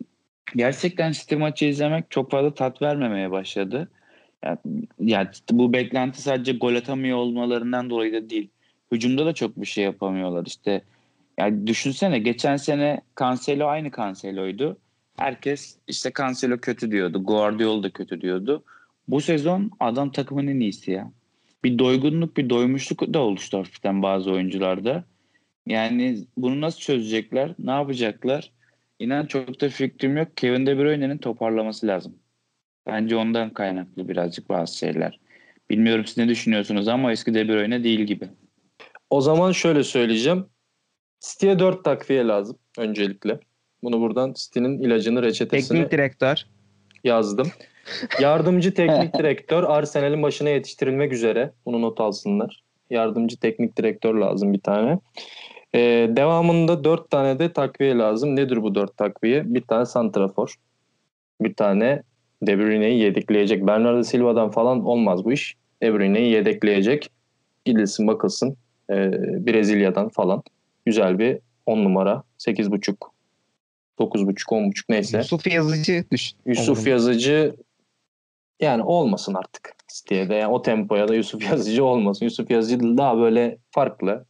gerçekten City maçı izlemek çok fazla tat vermemeye başladı. Yani, yani bu beklenti sadece gol atamıyor olmalarından dolayı da değil. Hücumda da çok bir şey yapamıyorlar. İşte yani düşünsene geçen sene Cancelo aynı Cancelo'ydu. Herkes işte Cancelo kötü diyordu. Guardiola da kötü diyordu. Bu sezon adam takımın en iyisi ya. Bir doygunluk, bir doymuşluk da oluştu hafiften bazı oyuncularda. Yani bunu nasıl çözecekler? Ne yapacaklar? İnan çok da fikrim yok. Kevin De Bruyne'nin toparlaması lazım. Bence ondan kaynaklı birazcık bazı şeyler. Bilmiyorum siz ne düşünüyorsunuz ama eski De Bruyne değil gibi. O zaman şöyle söyleyeceğim. City'ye 4 takviye lazım öncelikle. Bunu buradan City'nin ilacını, reçetesini Teknik direktör. yazdım. Yardımcı teknik direktör Arsenal'in başına yetiştirilmek üzere. Bunu not alsınlar. Yardımcı teknik direktör lazım bir tane. Ee, devamında dört tane de takviye lazım. Nedir bu dört takviye? Bir tane santrafor. Bir tane De Bruyne'yi yedekleyecek. Bernardo Silva'dan falan olmaz bu iş. De Bruyne'yi yedekleyecek. Gidilsin bakılsın. Ee, Brezilya'dan falan. Güzel bir 10 numara. 8.5 9.5 10.5 neyse. Yusuf Yazıcı düş. Yusuf Olur? Yazıcı yani olmasın artık City'ye de. Yani o tempoya da Yusuf Yazıcı olmasın. Yusuf Yazıcı daha böyle farklı.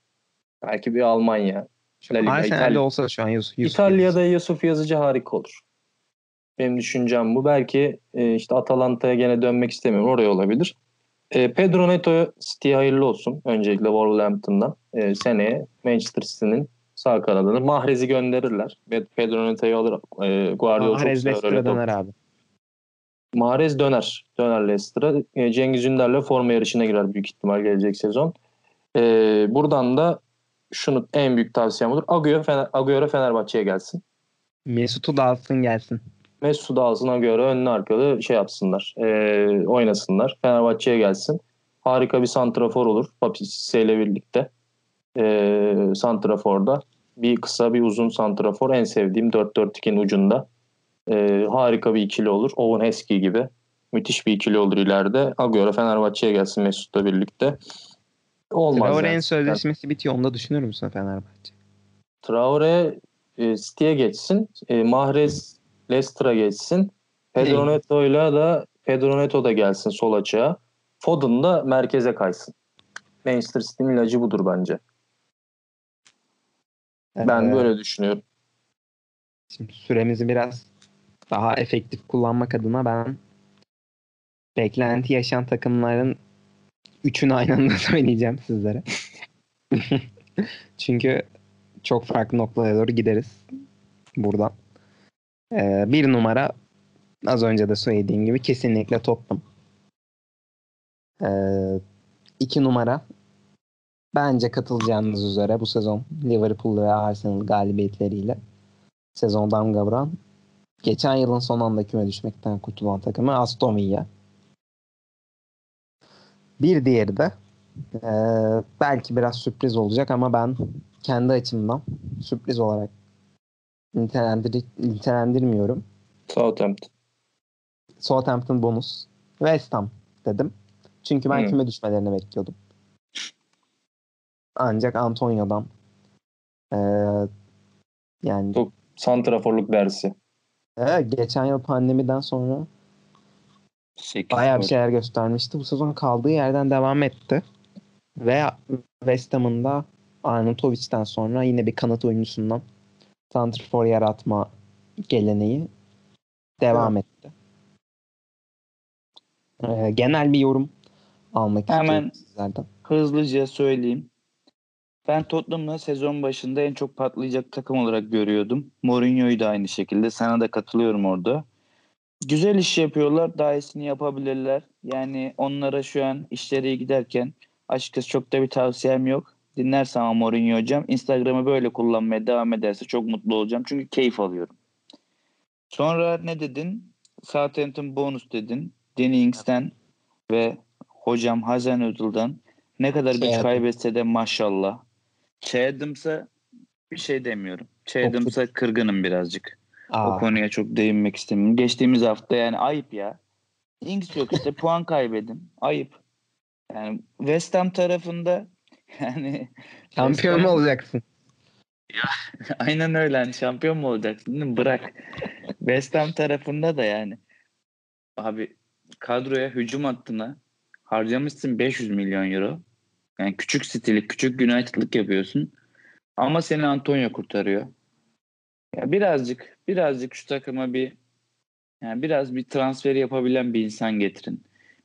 Belki bir Almanya. La Liga, İtalya. olsa şu an Yusuf. Yusuf İtalya'da Yusuf Yazıcı harika olur. Benim düşüncem bu. Belki e, işte Atalanta'ya gene dönmek istemiyorum. Oraya olabilir. E, Pedro Neto City'ye hayırlı olsun. Öncelikle Wolverhampton'dan. E, seneye Manchester City'nin sağ kanadını Mahrez'i gönderirler. Ve Pedro Neto'yu alır. E, Guardiola çok Mahrez Leicester'a döner abi. Mahrez döner. Döner Leicester'a. E, Cengiz Ünder'le forma yarışına girer büyük ihtimal gelecek sezon. E, buradan da şunu en büyük tavsiyem olur. Agüero, Fener, Agüero Fenerbahçe'ye gelsin. Mesut'u da alsın gelsin. Mesut ağzına göre önlü arkalı şey yapsınlar. E, oynasınlar. Fenerbahçe'ye gelsin. Harika bir santrafor olur. Papis ile birlikte. E, santraforda. Bir kısa bir uzun santrafor. En sevdiğim 4-4-2'nin ucunda. E, harika bir ikili olur. Owen Heskey gibi. Müthiş bir ikili olur ileride. Agüero Fenerbahçe'ye gelsin Mesut'la birlikte. Olmaz. Traore'nin yani. sözleşmesi bitiyor. Onu da düşünür müsün Fenerbahçe? Traore e, City'ye geçsin. E, Mahrez Leicester'a geçsin. Pedro Ne? Neto'yla da Pedro Neto da gelsin sol açığa. Foden da merkeze kaysın. Manchester City'nin ilacı budur bence. Ben Ee, böyle düşünüyorum. Şimdi süremizi biraz daha efektif kullanmak adına ben beklenti yaşayan takımların üçünü aynı anda söyleyeceğim sizlere. Çünkü çok farklı noktalara doğru gideriz buradan. Ee, bir numara az önce de söylediğim gibi kesinlikle Tottenham. Ee, iki numara bence katılacağınız üzere bu sezon Liverpool ve Arsenal galibiyetleriyle sezon damga vuran geçen yılın son anda küme düşmekten kurtulan takımı Aston Villa. Bir diğeri de e, belki biraz sürpriz olacak ama ben kendi açımdan sürpriz olarak nitelendir nitelendirmiyorum. Southampton. Southampton bonus. West Ham dedim. Çünkü ben Hı. küme düşmelerini bekliyordum. Ancak Antonio'dan e, yani Çok Santraforluk dersi. evet, geçen yıl pandemiden sonra Sekiz bayağı bir şeyler göstermişti. Bu sezon kaldığı yerden devam etti. Ve West Ham'ın da Arnautovic'ten sonra yine bir kanat oyuncusundan santrfor yaratma geleneği devam etti. Ee, genel bir yorum almak Hemen- istiyorum sizlerden. Hızlıca söyleyeyim. Ben Tottenham'la sezon başında en çok patlayacak takım olarak görüyordum. Mourinho'yu da aynı şekilde. Sana da katılıyorum orada. Güzel iş yapıyorlar. Daha iyisini yapabilirler. Yani onlara şu an işleri giderken açıkçası çok da bir tavsiyem yok. Dinlersen ama Mourinho hocam Instagram'ı böyle kullanmaya devam ederse çok mutlu olacağım. Çünkü keyif alıyorum. Sonra ne dedin? Southampton bonus dedin. Danny Ings'ten ve hocam Hazenhüttl'dan ne kadar güç Şey kaybetse de maşallah. Chadham'sa bir şey demiyorum. Chadham'sa kırgınım birazcık. Aa, O konuya çok değinmek istemiyorum. Geçtiğimiz hafta yani ayıp ya. Ings yok işte puan kaybedin. Ayıp. Yani West Ham tarafında yani şampiyon West mu Ham- olacaksın? Aynen öyle. Hani şampiyon mu olacaksın değil mi? Bırak. West Ham tarafında da yani. Abi kadroya hücum hattına harcamışsın 500 milyon euro. Yani küçük stili, küçük United'lık yapıyorsun. Ama seni Antonio kurtarıyor. Ya birazcık, birazcık şu takıma bir yani biraz bir transfer yapabilen bir insan getirin.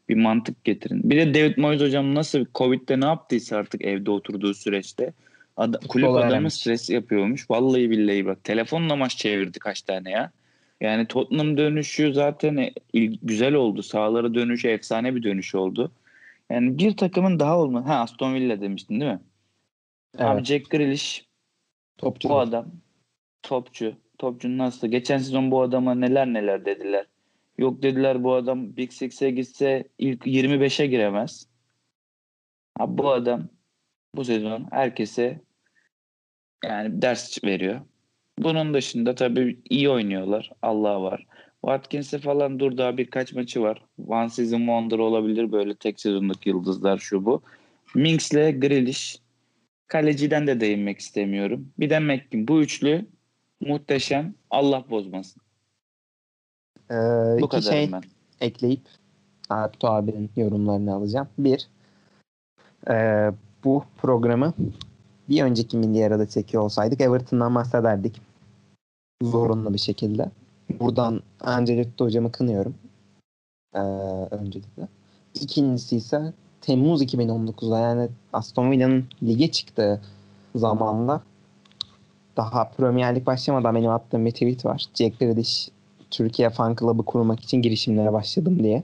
Bir mantık getirin. Bir de David Moyes hocam nasıl Covid'de ne yaptıysa artık evde oturduğu süreçte Ada, kulüp adamı öğrenmiş. stres yapıyormuş. Vallahi billahi bak. Telefonla maç çevirdi kaç tane ya. Yani Tottenham dönüşü zaten e, güzel oldu. Sahalara dönüşü efsane bir dönüş oldu. Yani bir takımın daha olma. Ha Aston Villa demiştin değil mi? Abi Evet, Jack Grealish topçu. bu adam topçu. Topçu nasıl? Geçen sezon bu adama neler neler dediler. Yok dediler bu adam Big Six'e gitse ilk 25'e giremez. Abi bu adam bu sezon herkese yani ders veriyor. Bunun dışında tabii iyi oynuyorlar. Allah var. Watkins'e falan dur daha birkaç maçı var. One Season Wonder olabilir böyle tek sezonluk yıldızlar şu bu. Minks'le Grealish. Kaleciden de değinmek istemiyorum. Bir de McKin. Bu üçlü muhteşem. Allah bozmasın. Ee, Bu iki şey ben. ekleyip Ertuğ abinin yorumlarını alacağım. Bir, e, bu programı bir önceki milli arada çekiyor olsaydık Everton'dan bahsederdik. Zorunlu bir şekilde. Buradan Ancelotti hocamı kınıyorum. Ee, öncelikle. İkincisi ise Temmuz 2019'da yani Aston Villa'nın lige çıktığı zamanda daha Premier Lig başlamadan benim attığım bir tweet var. Jack Grealish Türkiye Fan Club'ı kurmak için girişimlere başladım diye.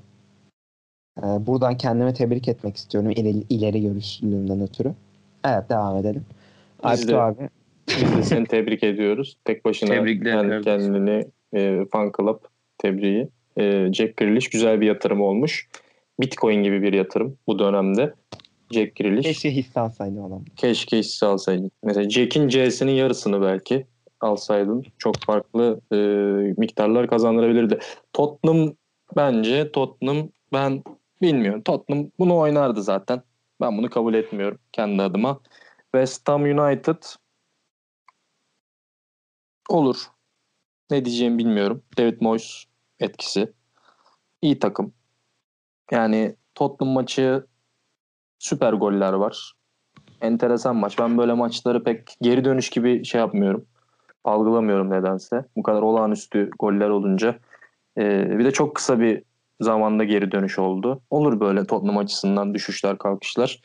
Ee, buradan kendimi tebrik etmek istiyorum ileri, ileri görüşlülüğümden ötürü. Evet devam edelim. Biz de- abi. Biz de seni tebrik ediyoruz. Tek başına Tebrikler kendi kendini e, fan club tebriği. E, Jack Grealish güzel bir yatırım olmuş. Bitcoin gibi bir yatırım bu dönemde. Jack Grealish. Keşke hisse alsaydı adam. Keşke hisse alsaydın. Mesela Jack'in C'sinin yarısını belki alsaydın çok farklı e, miktarlar kazandırabilirdi. Tottenham bence Tottenham ben bilmiyorum. Tottenham bunu oynardı zaten. Ben bunu kabul etmiyorum kendi adıma. West Ham United olur. Ne diyeceğimi bilmiyorum. David Moyes etkisi. İyi takım. Yani Tottenham maçı süper goller var enteresan maç. Ben böyle maçları pek geri dönüş gibi şey yapmıyorum. Algılamıyorum nedense. Bu kadar olağanüstü goller olunca. Ee, bir de çok kısa bir zamanda geri dönüş oldu. Olur böyle Tottenham açısından düşüşler kalkışlar.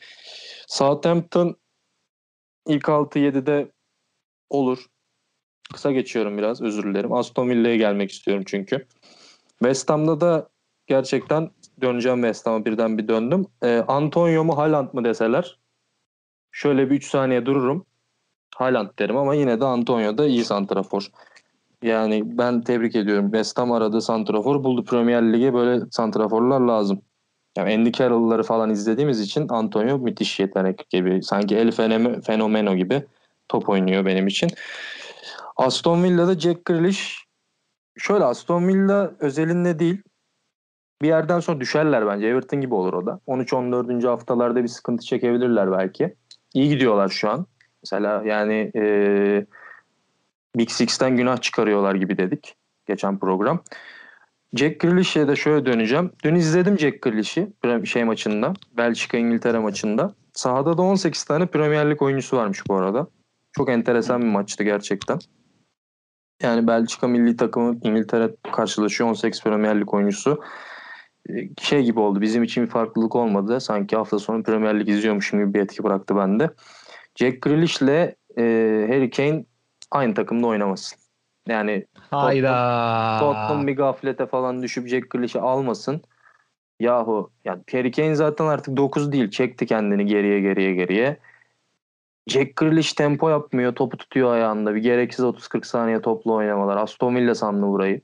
Southampton ilk 6-7'de olur. Kısa geçiyorum biraz özür dilerim. Aston Villa'ya gelmek istiyorum çünkü. West Ham'da da gerçekten döneceğim West Ham'a birden bir döndüm. Ee, Antonio mu Haaland mı deseler şöyle bir 3 saniye dururum. Haaland derim ama yine de Antonio da iyi santrafor. Yani ben tebrik ediyorum. West Ham aradığı santrafor buldu. Premier Lig'e böyle santraforlar lazım. Yani Andy Carroll'ları falan izlediğimiz için Antonio müthiş yetenek gibi. Sanki el fenomeno gibi top oynuyor benim için. Aston Villa'da Jack Grealish şöyle Aston Villa özelinde değil bir yerden sonra düşerler bence. Everton gibi olur o da. 13-14. haftalarda bir sıkıntı çekebilirler belki. İyi gidiyorlar şu an. Mesela yani e, Big Six'ten günah çıkarıyorlar gibi dedik geçen program. Jack Grealish'e de şöyle döneceğim. Dün izledim Jack Grealish'i şey maçında. Belçika İngiltere maçında. Sahada da 18 tane Premier Lig oyuncusu varmış bu arada. Çok enteresan bir maçtı gerçekten. Yani Belçika milli takımı İngiltere karşılaşıyor 18 Premier Lig oyuncusu. Şey gibi oldu. Bizim için bir farklılık olmadı. Sanki hafta sonu Premier Lig izliyormuşum gibi bir etki bıraktı bende. Jack Grealish ile e, Harry Kane aynı takımda oynamasın. Yani Hayda. Tottenham bir gaflete falan düşüp Jack Grealish'i almasın. Yahu yani Harry Kane zaten artık 9 değil. Çekti kendini geriye geriye geriye. Jack Grealish tempo yapmıyor. Topu tutuyor ayağında. Bir gereksiz 30-40 saniye toplu oynamalar. Aston Villa sandı burayı.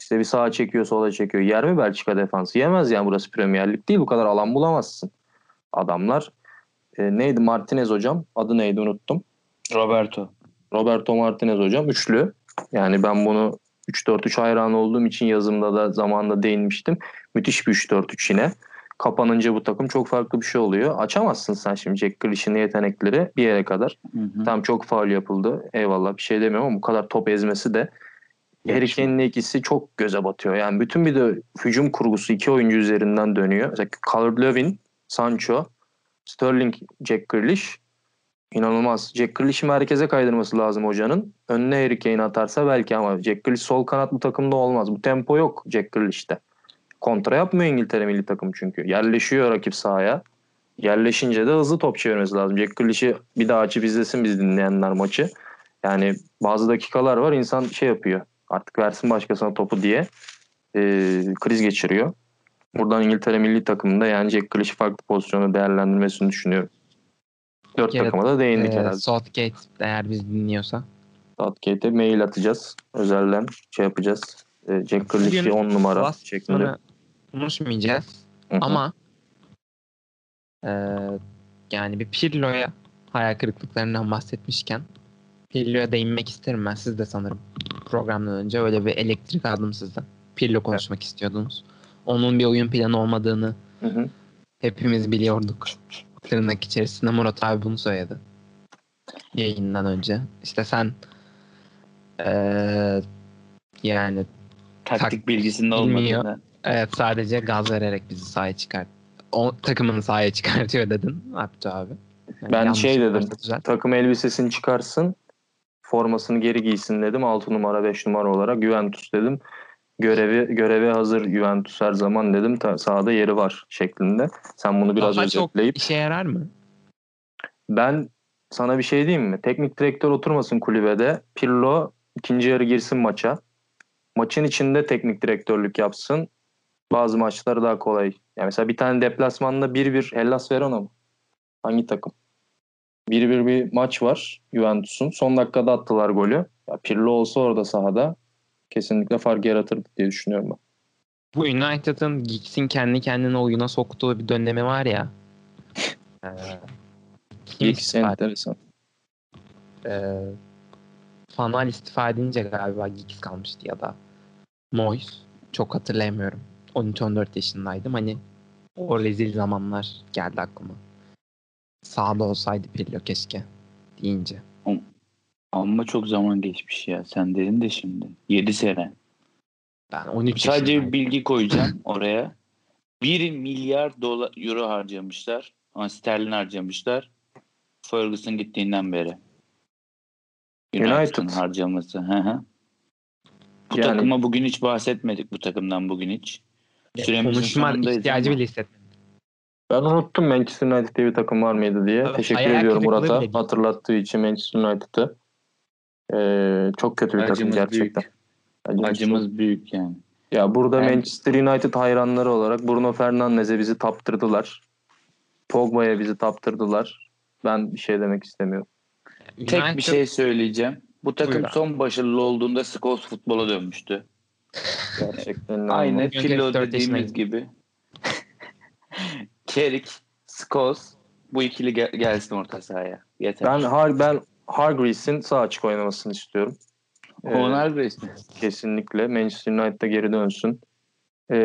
İşte bir sağa çekiyor sola çekiyor. Yer mi Belçika defansı? Yemez yani burası Premier Lig değil. Bu kadar alan bulamazsın. Adamlar e, neydi Martinez hocam? Adı neydi unuttum. Roberto. Roberto Martinez hocam. Üçlü. Yani ben bunu 3-4-3 hayran olduğum için yazımda da zamanında değinmiştim. Müthiş bir 3-4-3 yine. Kapanınca bu takım çok farklı bir şey oluyor. Açamazsın sen şimdi Jack Grealish'in yetenekleri bir yere kadar. Hı hı. Tam çok faul yapıldı. Eyvallah bir şey demiyorum ama bu kadar top ezmesi de Harry Kane'in ikisi çok göze batıyor. Yani bütün bir de hücum kurgusu iki oyuncu üzerinden dönüyor. Mesela Calvert-Lewin, Sancho, Sterling, Jack Grealish İnanılmaz. Jack Grealish'i merkeze kaydırması lazım hocanın. Önüne Harry Kane atarsa belki ama Jack Grealish sol kanat bu takımda olmaz. Bu tempo yok Jack Grealish'te. Kontra yapmıyor İngiltere milli takım çünkü. Yerleşiyor rakip sahaya. Yerleşince de hızlı top çevirmesi lazım. Jack Grealish'i bir daha açıp izlesin biz dinleyenler maçı. Yani bazı dakikalar var insan şey yapıyor. Artık versin başkasına topu diye e, kriz geçiriyor. Buradan İngiltere milli takımında yani Jack Grealish'i farklı pozisyonda değerlendirmesini düşünüyorum. Dört Kere, takıma da değindik e, herhalde. Southgate eğer biz dinliyorsa. Southgate'e mail atacağız. Özelden şey yapacağız. E, Jack Grealish'i 10 numara şeklinde. Konuşmayacağız. Hı-hı. Ama e, yani bir Pirlo'ya hayal kırıklıklarından bahsetmişken Pirlo'ya değinmek isterim ben. Siz de sanırım programdan önce öyle bir elektrik aldım sizden. Pirlo konuşmak evet. istiyordunuz. Onun bir oyun planı olmadığını Hı-hı. hepimiz biliyorduk tırnak içerisinde Murat abi bunu söyledi. Yayından önce. İşte sen ee, yani taktik tak, bilgisinde olmadığını. Evet sadece gaz vererek bizi sahaya çıkart. O takımını sahaya çıkartıyor dedin Abdü abi. Yani ben şey dedim. Takım elbisesini çıkarsın. Formasını geri giysin dedim. 6 numara 5 numara olarak Juventus dedim görevi göreve hazır Juventus her zaman dedim. Ta, sahada yeri var şeklinde. Sen bunu biraz Daha özetleyip. Çok işe yarar mı? Ben sana bir şey diyeyim mi? Teknik direktör oturmasın kulübede. Pirlo ikinci yarı girsin maça. Maçın içinde teknik direktörlük yapsın. Bazı maçlar daha kolay. Yani mesela bir tane deplasmanda 1-1 Hellas Verona mı? Hangi takım? 1-1 bir maç var Juventus'un. Son dakikada attılar golü. Ya Pirlo olsa orada sahada kesinlikle fark yaratır diye düşünüyorum ben. Bu United'ın Giggs'in kendi kendine oyuna soktuğu bir dönemi var ya. ee, Giggs enteresan. Ee, Fanal istifa edince galiba Giggs kalmıştı ya da Moyes. Çok hatırlayamıyorum. 13-14 yaşındaydım. Hani o rezil zamanlar geldi aklıma. Sağda olsaydı Pirlo keşke deyince. Ama çok zaman geçmiş ya. Sen dedin de şimdi. 7 sene. Ben 13 Sadece bir bilgi koyacağım oraya. 1 milyar dolar euro harcamışlar. Ama sterlin harcamışlar. Ferguson gittiğinden beri. United'ın United. harcaması. Hı hı. Bu Yani- takıma bugün hiç bahsetmedik bu takımdan bugün hiç. Süremizin Konuşma sonundayız ihtiyacı ama- bile hissetmedim. Ben unuttum Manchester United diye bir takım var mıydı diye. Abi, Teşekkür hayal ediyorum kırıklığı Murat'a bile değil. hatırlattığı için Manchester United'ı. Ee, çok kötü bir takım Acımız gerçekten. büyük. Acımız çok- Acımız büyük yani. Ya burada Ben- Manchester United hayranları olarak Bruno Fernandes'e bizi taptırdılar. Pogba'ya bizi taptırdılar. Ben bir şey demek istemiyorum. Tek United- bir şey söyleyeceğim. Bu takım Buyur son başarılı olduğunda Scholes futbola dönmüştü. Gerçekten Aynı 44 dediğimiz gibi. Kerik, Scholes bu ikili gel- gelsin orta sahaya. Yeter. Ben Har ben Hargreaves'in sağ açık oynamasını istiyorum. Ee, Onlar resmi. kesinlikle Manchester United'a geri dönsün. Ee,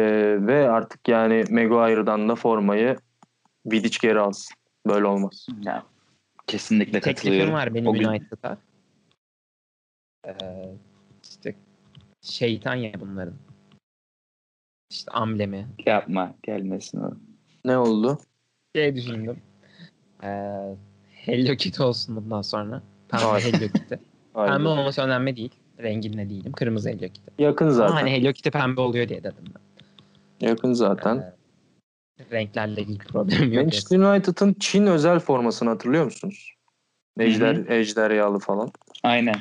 ve artık yani Maguire'dan da formayı Vidic geri alsın. Böyle olmaz. Ya, kesinlikle Teklifim katılıyorum. var benim O gün- United'a. Ee, işte şeytan ya bunların. İşte amblemi. Yapma gelmesin o. Ne oldu? Şey düşündüm. Ee, Hello Kitty olsun bundan sonra. Pembe Hayır. Hello Kitty. Pembe olması önemli değil. Renginde değilim. Kırmızı Hello Kitty. Yakın Ama zaten. hani Hello Kitty pembe oluyor diye dedim ben. Yakın zaten. Ee, renklerle ilgili problem yok. Manchester United'ın Çin özel formasını hatırlıyor musunuz? Ejder, Hı ejderhalı falan. Aynen.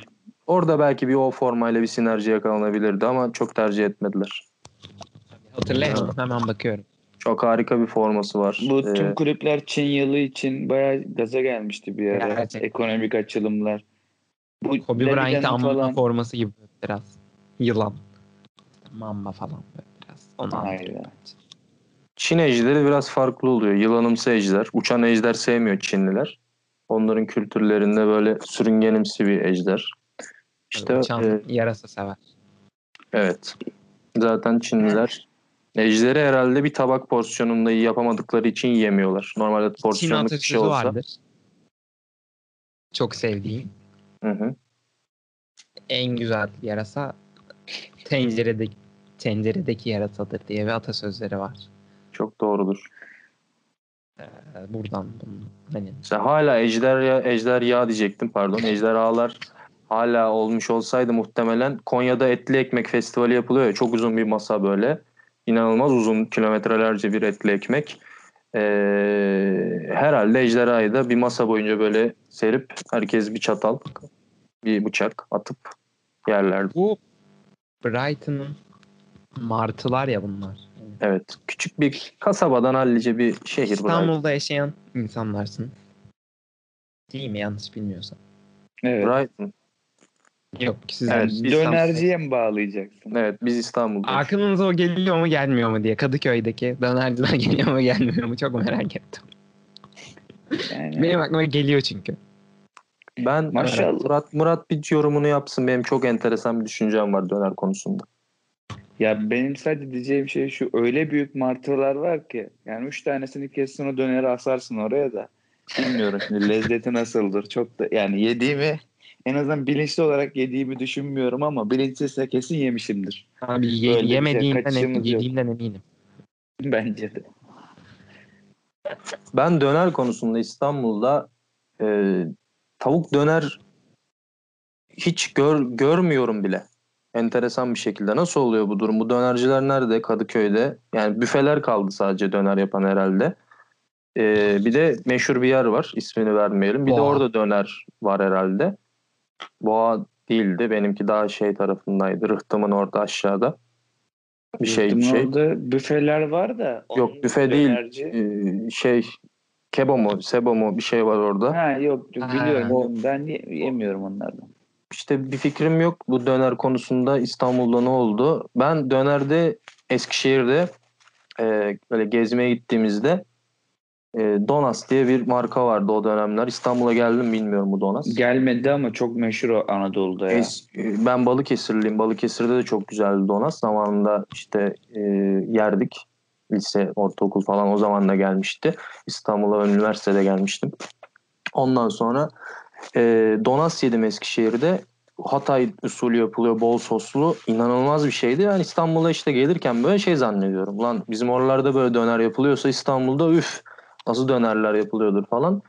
Orada belki bir o formayla bir sinerji yakalanabilirdi ama çok tercih etmediler. Hatırlayamadım. Hemen bakıyorum. Çok harika bir forması var. Bu Ee, tüm kulüpler Çin yılı için bayağı gaza gelmişti bir ara. Gerçekten. Ekonomik açılımlar. Bu Kobe Bryant falan. forması gibi biraz. Yılan. Mamba falan böyle biraz. Onu bence. Çin ejderi biraz farklı oluyor. Yılanımsı ejder. Uçan ejder sevmiyor Çinliler. Onların kültürlerinde böyle sürüngenimsi bir ejder. İşte Uçan e, yarasa sever. evet. Zaten Çinliler ejderi herhalde bir tabak porsiyonunda yapamadıkları için yiyemiyorlar. Normalde porsiyonluk bir şey olsa. vardır. Çok sevdiğim. Hı hı. En güzel yarasa tenceredeki tenceredeki yarasadır diye bir atasözleri var. Çok doğrudur. Ee, buradan bunun hani Mesela hala ejder ya, ejder yağ diyecektim pardon. Ejderhalar hala olmuş olsaydı muhtemelen Konya'da etli ekmek festivali yapılıyor ya çok uzun bir masa böyle. İnanılmaz uzun kilometrelerce bir etli ekmek. Ee, herhalde ejderhayı da bir masa boyunca böyle serip herkes bir çatal bir bıçak atıp yerlerdi. bu Brighton'ın martılar ya bunlar. Evet. Küçük bir kasabadan hallice bir şehir Brighton. İstanbul'da yaşayan insanlarsın. Değil mi? Yanlış bilmiyorsam. Evet. Brighton. Yok siz Evet, biz- Dönerciye mi bağlayacaksın? Evet biz İstanbul'dayız. Aklınıza o geliyor mu gelmiyor mu diye Kadıköy'deki dönerciden geliyor mu gelmiyor mu çok merak ettim. Yani. Benim aklıma geliyor çünkü. Ben Maşallah. Murat Murat bir yorumunu yapsın. Benim çok enteresan bir düşüncem var döner konusunda. Ya benim sadece diyeceğim şey şu öyle büyük martılar var ki yani üç tanesini kessin o döneri asarsın oraya da. Bilmiyorum şimdi lezzeti nasıldır çok da yani yediğimi en azından bilinçli olarak yediğimi düşünmüyorum ama bilinçsizse kesin yemişimdir. Abi ye- Böyle şey, yemediğimden, kaçışımız yok. yediğimden eminim. Bence de. Ben döner konusunda İstanbul'da e, tavuk döner hiç gör, görmüyorum bile. Enteresan bir şekilde. Nasıl oluyor bu durum? Bu dönerciler nerede? Kadıköy'de. Yani büfeler kaldı sadece döner yapan herhalde. E, bir de meşhur bir yer var. İsmini vermeyelim. Bir de Boğa. orada döner var herhalde. Boğa değildi. Benimki daha şey tarafındaydı. Rıhtımın orada aşağıda. Bir şey bir Rıhtımın şey. Orada büfeler var da. Yok, büfe değil. dönerci- Ee, şey kebo mu sebo mu bir şey var orada. Ha yok yok, Ha. biliyorum. Ben ye- yemiyorum onlardan. İşte bir fikrim yok bu döner konusunda İstanbul'da ne oldu. Ben dönerde Eskişehir'de e, böyle gezmeye gittiğimizde e, Donas diye bir marka vardı o dönemler. İstanbul'a geldim bilmiyorum bu Donas. Gelmedi ama çok meşhur o Anadolu'da ya. Es- e, ben Balıkesirliyim. Balıkesir'de de çok güzeldi Donas. Zamanında işte e, yerdik. Lise, ortaokul falan o zaman da gelmişti. İstanbul'a üniversitede gelmiştim. Ondan sonra e, Donas yedim Eskişehir'de. Hatay usulü yapılıyor bol soslu. inanılmaz bir şeydi. Yani İstanbul'a işte gelirken böyle şey zannediyorum. Lan bizim oralarda böyle döner yapılıyorsa İstanbul'da üf nasıl dönerler yapılıyordur falan.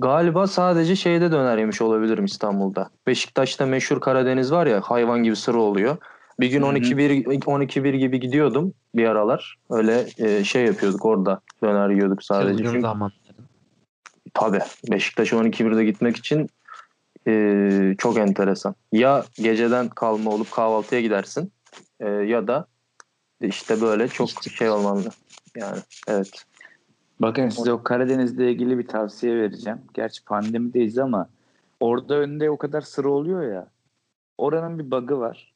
Galiba sadece şeyde döner yemiş olabilirim İstanbul'da. Beşiktaş'ta meşhur Karadeniz var ya hayvan gibi sıra oluyor. Bir gün Hı hı. 12-1 12-1 gibi gidiyordum bir aralar. Öyle e, şey yapıyorduk orada. Döner yiyorduk sadece. Çılgın Çünkü, zamanların. tabii Beşiktaş'a 12-1'de gitmek için e, çok enteresan. Ya geceden kalma olup kahvaltıya gidersin e, ya da işte böyle çok şey olmalı. Yani evet. Bakın size o Karadeniz'le ilgili bir tavsiye vereceğim. Gerçi pandemideyiz ama orada önde o kadar sıra oluyor ya. Oranın bir bug'ı var.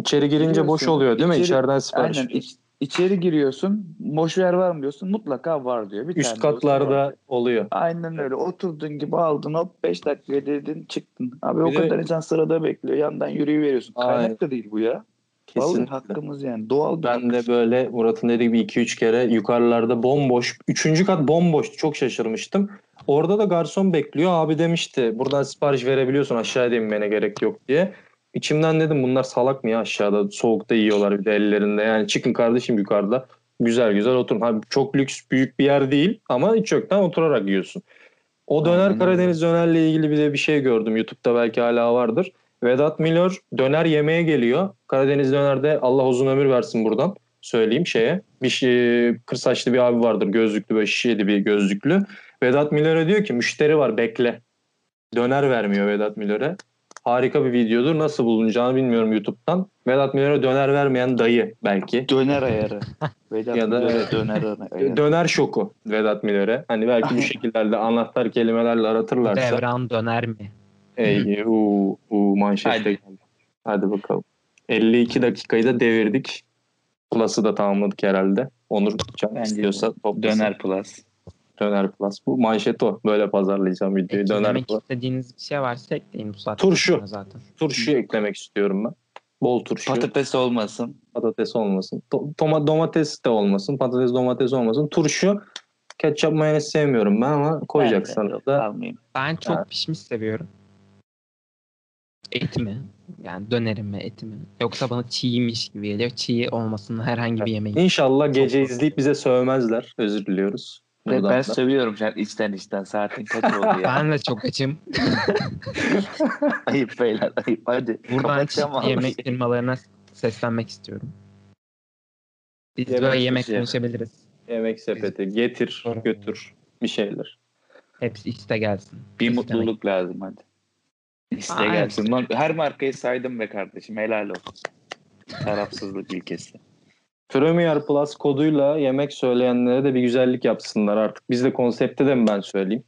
İçeri girince boş oluyor değil mi? içeri- İçeriden sipariş. Aynen iç- içeri giriyorsun. Boş yer var mı diyorsun. Mutlaka var diyor. Bir Üst tane var. katlarda oluyor. Aynen öyle. Oturdun gibi aldın hop 5 dakika dedin çıktın. Abi o Bir de- kadar insan sırada bekliyor. Yandan yürüyüveriyorsun. Aynen. Kaynak da değil bu ya. Vallahi Kesinlikle. hakkımız yani. Doğal bir Ben de böyle Murat'ın dediği gibi 2-3 kere yukarılarda bomboş. Üçüncü kat bomboş. Çok şaşırmıştım. Orada da garson bekliyor. Abi demişti buradan sipariş verebiliyorsun aşağıya inmene gerek yok diye. İçimden dedim bunlar salak mı ya aşağıda soğukta yiyorlar bir de ellerinde. Yani çıkın kardeşim yukarıda güzel güzel oturun. Abi çok lüks büyük bir yer değil ama hiç yoktan oturarak yiyorsun. O döner Aynen. Karadeniz dönerle ilgili bir de bir şey gördüm. YouTube'da belki hala vardır. Vedat Milor döner yemeye geliyor. Karadeniz dönerde Allah uzun ömür versin buradan söyleyeyim şeye. Bir şey, kır saçlı bir abi vardır gözlüklü böyle şişeli bir gözlüklü. Vedat Milor'a diyor ki müşteri var bekle. Döner vermiyor Vedat Milor'a. Harika bir videodur. Nasıl bulunacağını bilmiyorum YouTube'dan. Vedat Milor'a döner vermeyen dayı belki. döner ayarı. Vedat Ya da- Milor'a döner ayarı. Döner şoku Vedat Milor'a. Hani belki bu şekillerde anahtar kelimelerle aratırlarsa. Devran döner mi? Ey, uu, uu, manşette Hadi. Hadi bakalım. 52 dakikayı da devirdik. Plus'ı da tamamladık herhalde. Onur can Bence istiyorsa toplasın. Döner plus. Döner Plus. Bu manşet o. Böyle pazarlayacağım videoyu. Döner Eklemek Plus. istediğiniz bir şey varsa ekleyin bu saatten Turşu. zaten. Turşu eklemek istiyorum ben. Bol turşu. Patates olmasın. Patates olmasın. Toma- domates de olmasın. Patates domates olmasın. Turşu ketçap mayonez sevmiyorum ben ama koyacaksan Ben de da Almayayım. Ben çok Evet. pişmiş seviyorum. Et mi? Yani dönerim mi eti mi? Yoksa bana çiğmiş gibi geliyor. Çiğ olmasın herhangi bir yemeğin. İnşallah gece izleyip bize sövmezler. Özür diliyoruz. Ve Buradan ben da. seviyorum an içten içten. Saatin kaç oldu ya? Ben de çok açım. ayıp beyler ayıp. Hadi. Buradan yemek firmalarına seslenmek istiyorum. Biz Yemek böyle yemek konuşabiliriz. Yemek sepeti getir götür bir şeyler. Hepsi iste gelsin. Bir İstemek. mutluluk lazım hadi. İste Aynen. gelsin. Mar- Her markayı saydım be kardeşim. Helal olsun. Tarafsızlık ilkesi. Premier Plus koduyla yemek söyleyenlere de bir güzellik yapsınlar artık. Biz de konsepte de mi ben söyleyeyim?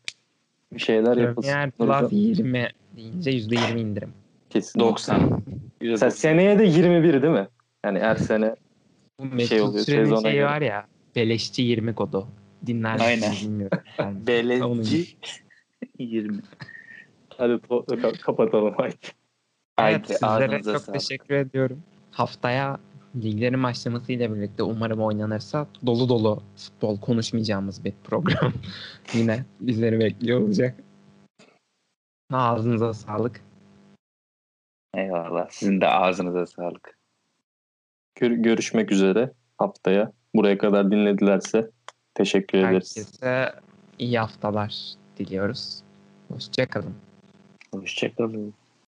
Bir şeyler yapılsın. Premier Plus 20 deyince %20 indirim. Kesin. 90. Mesela seneye de 21 değil mi? Yani her sene Bu şey Mesut oluyor, Süren'in sezona şeyi göre. var ya. Beleşçi 20 kodu. Dinler Aynen. Belediye 20. hadi to- ka- kapatalım haydi. Evet Haydi sizlere ağzınıza çok sağlık. teşekkür ediyorum. Haftaya liglerin başlamasıyla birlikte umarım oynanırsa dolu dolu futbol konuşmayacağımız bir program yine bizleri bekliyor olacak. Ağzınıza sağlık. Eyvallah. Sizin de ağzınıza sağlık. Gör- görüşmek üzere haftaya. Buraya kadar dinledilerse teşekkür ederiz. Herkese iyi haftalar diliyoruz. Hoşçakalın. Let me check them.